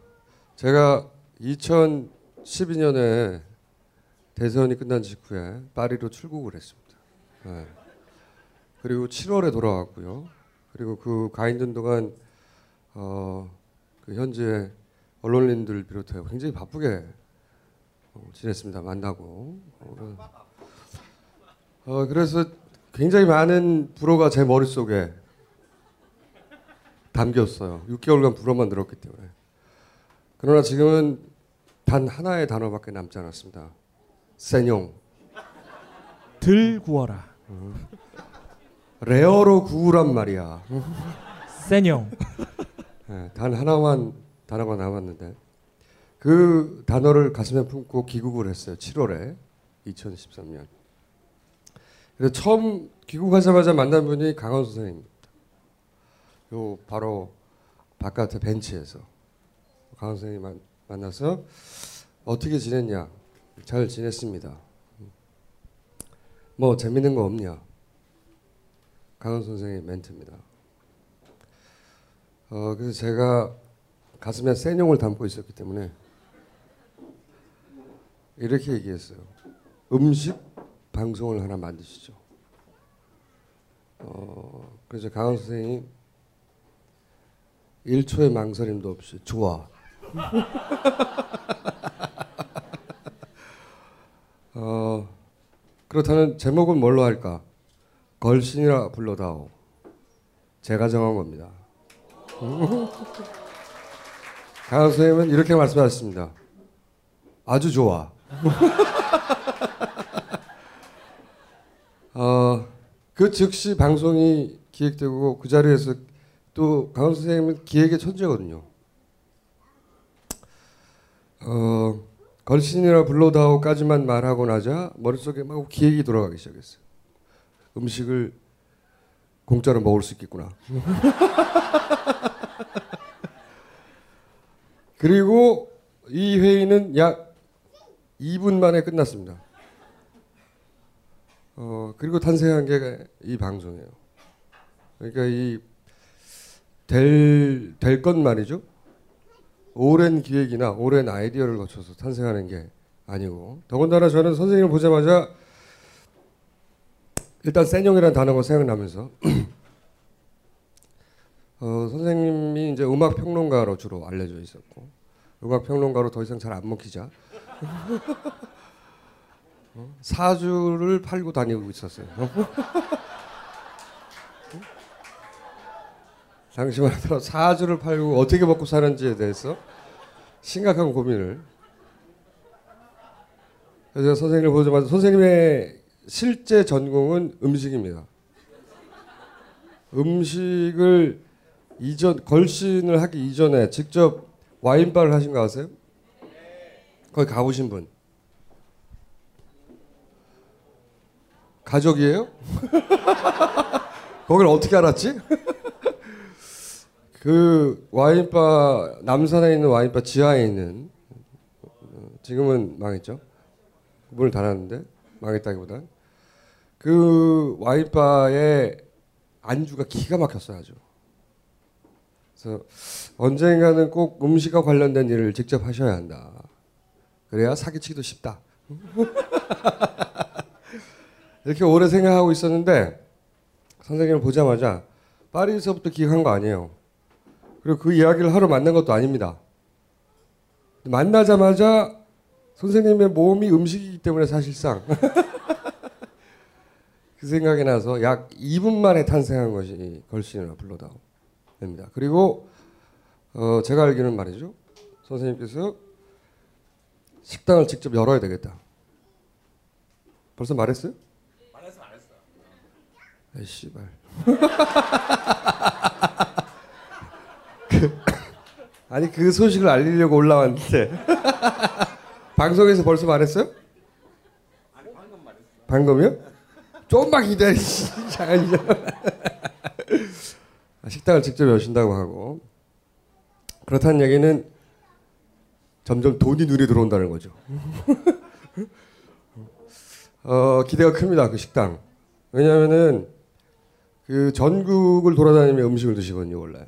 제가 2012년에 대선이 끝난 직후에 파리로 출국을 했습니다. 네. 그리고 7월에 돌아왔고요. 그리고 그 가 있는 동안 어, 그 현재 언론인들 비롯해 굉장히 바쁘게 어, 지냈습니다. 만나고. 어, 어, 그래서 굉장히 많은 불어가 제 머릿속에 담겼어요. 6개월간 불어만 늘었기 때문에. 그러나 지금은 단 하나의 단어밖에 남지 않았습니다. saignant. 덜 구워라. rare로 구우란 말이야. 세뇽. 네, 단 하나만 단어가 남았는데 그 단어를 가슴에 품고 귀국을 했어요. 7월에 2013년. 그래서 처음 귀국하자마자 만난 분이 강원 선생님입니다. 요 바로 바깥에 벤치에서 강원 선생님 만, 만나서 어떻게 지냈냐? 잘 지냈습니다. 뭐 재밌는 거 없냐? 강원 선생의 멘트입니다. 어, 그래서 제가 가슴에 센 용을 담고 있었기 때문에 이렇게 얘기했어요. 음식 방송을 하나 만드시죠. 어, 그래서 강원 선생이 1초의 망설임도 없이 좋아. 어, 그렇다면 제목은 뭘로 할까? 걸신이라 불러다오. 제가 정한 겁니다. 강원 선생님은 이렇게 말씀하셨습니다. 아주 좋아. 어, 그 즉시 방송이 기획되고 그 자리에서 또 강원 선생님은 기획의 천재거든요. 어, 걸신이라 불러다오까지만 말하고 나자 머릿속에 막 기획이 돌아가기 시작했어요. 음식을 공짜로 먹을 수 있겠구나. 그리고 이 회의는 약 2분 만에 끝났습니다. 어, 그리고 탄생한 게 이 방송이에요. 그러니까 이 될, 될 것 말이죠. 오랜 기획이나 오랜 아이디어를 거쳐서 탄생하는 게 아니고 더군다나 저는 선생님을 보자마자 일단 센형이라는 단어가 생각나면서 어, 선생님이 이제 음악 평론가로 주로 알려져 있었고 음악 평론가로 더 이상 잘 안 먹히자 어, 사주를 팔고 다니고 있었어요. 하더라도 사주를 팔고 어떻게 먹고 사는지에 대해서 심각한 고민을 그래서 선생님을 보자마자 선생님의 실제 전공은 음식입니다. 음식을 이전 걸신을 하기 이전에 직접 와인바를 하신 거 아세요? 거기 가보신 분 가족이에요? 거길 어떻게 알았지? 그 와인바 남산에 있는 와인바 지하에 있는 어, 지금은 망했죠. 문을 닫았는데 망했다기보다 그 와인바의 안주가 기가 막혔어요 아주. 그래서 언젠가는 꼭 음식과 관련된 일을 직접 하셔야 한다. 그래야 사기치기도 쉽다. 이렇게 오래 생각하고 있었는데 선생님을 보자마자 파리에서부터 기획한 거 아니에요. 그리고 그 이야기를 하러 만난 것도 아닙니다. 만나자마자 선생님의 몸이 음식이기 때문에 사실상 그 생각이 나서 약 2분 만에 탄생한 것이 걸신이라 불러다옵니다. 그리고 어 제가 알기로는 말이죠. 선생님께서 식당을 직접 열어야 되겠다. 벌써 말했어요? 아이 씨발. 그, 아니 그 소식을 알리려고 올라왔는데 방송에서 벌써 말했어요? 방금요? 좀만 기다리시. 잠깐만요. 아, 식당을 직접 여신다고 하고 그렇다는 얘기는 점점 돈이 눈에 들어온다는 거죠. 어, 기대가 큽니다. 그 식당. 왜냐하면은 그 전국을 돌아다니며 음식을 드시거든요 원래.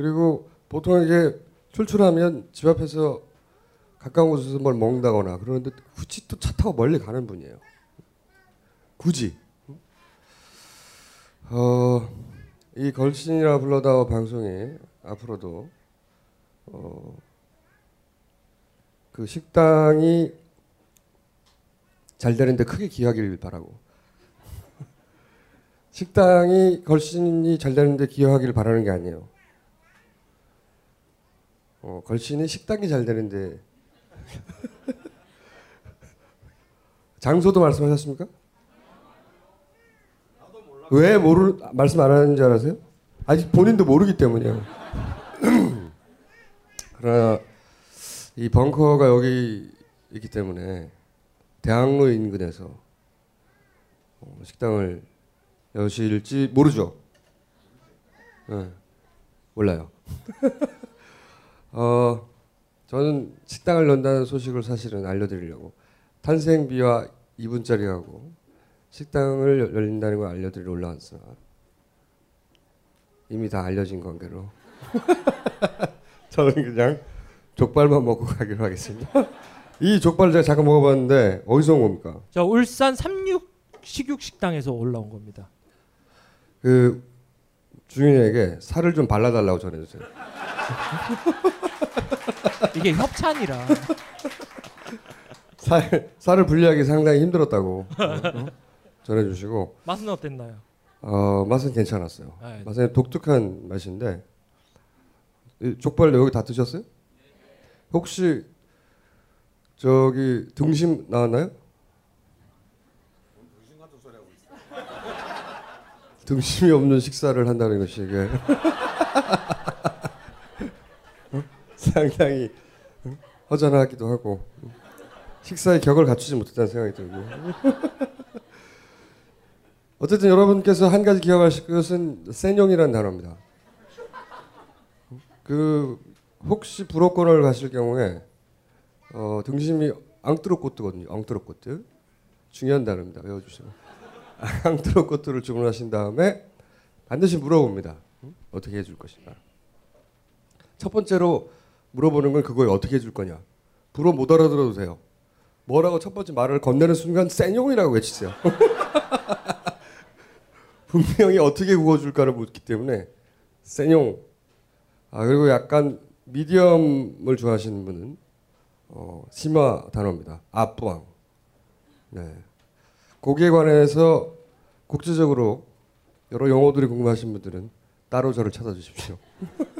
그리고 보통 이게 출출하면 집 앞에서 가까운 곳에서 뭘 먹는다거나 그러는데 굳이 또 차 타고 멀리 가는 분이에요. 굳이. 어, 이 걸신이라 불러다오 방송이 앞으로도 어, 그 식당이 잘 되는데 크게 기여하길 바라고 식당이 걸신이 잘 되는데 기여하길 바라는 게 아니에요. 어, 걸신이 식당이 잘 되는데 장소도 말씀하셨습니까? 왜 모르 말씀 안 하는지 알아세요? 아직 본인도 모르기 때문이에요. 그러나 이 벙커가 여기 있기 때문에 대학로 인근에서 어, 식당을 여실지 모르죠. 네, 몰라요. 어, 저는 식당을 연다는 소식을 사실은 알려드리려고 탄생비와 2분짜리하고 식당을 열린다는 걸 알려드리러 올라왔으나 이미 다 알려진 관계로 저는 그냥 족발만 먹고 가기로 하겠습니다. 이 족발을 제가 잠깐 먹어봤는데 어디서 온 겁니까? 저 울산 삼육 식육 식당에서 올라온 겁니다. 그 주인에게 살을 좀 발라달라고 전해주세요. 이게 협찬이라. 살 살을 분리하기 상당히 힘들었다고 어? 전해주시고 맛은 어땠나요? 어 맛은 괜찮았어요. 네. 맛은 독특한 맛인데 이 족발 여기 다 드셨어요? 혹시 저기 등심 나왔나요? 등심이 없는 식사를 한다는 것이 이게 어? 상당히 어? 허전하기도 하고 식사의 격을 갖추지 못했다는 생각이 들고 어쨌든 여러분께서 한 가지 기억하실 것은 센용이라는 단어입니다. 그 혹시 불어권을 가실 경우에 어, 등심이 앙뚜로꼬트거든요. 앙뚜로꼬트 중요한 단어입니다. 외워주세요. 앙뚜로꼬트를 주문하신 다음에 반드시 물어봅니다. 응? 어떻게 해줄 것인가. 첫 번째로 물어보는 건 그걸 어떻게 해줄 거냐. 불어 못 알아들어도 돼요. 뭐라고 첫 번째 말을 건네는 순간 센용이라고 외치세요. 분명히 어떻게 구워줄까를 묻기 때문에 센용. 아 그리고 약간 미디엄을 좋아하시는 분은 어, 심화 단어입니다. 앞부왕. 네. 거기에 관해서 국제적으로 여러 용어들이 궁금하신 분들은 따로 저를 찾아주십시오.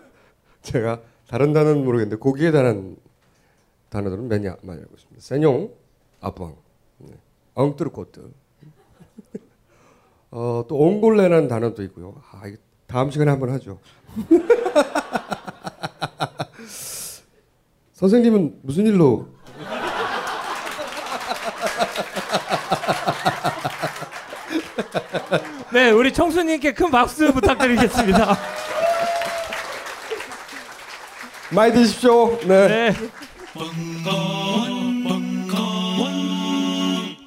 제가 다른 단어는 모르겠는데 거기에 관한 단어들은 많이, 많이 알고 있습니다. 센용, 앞부왕, 네. 엉뚜르코트. 어, 또 옹골레라는 단어도 있고요. 아, 다음 시간에 한번 하죠. 선생님은 무슨 일로 네, 우리 청수님께 큰 박수 부탁드리겠습니다. 많이 드십시오. 네.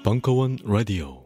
벙커원 라디오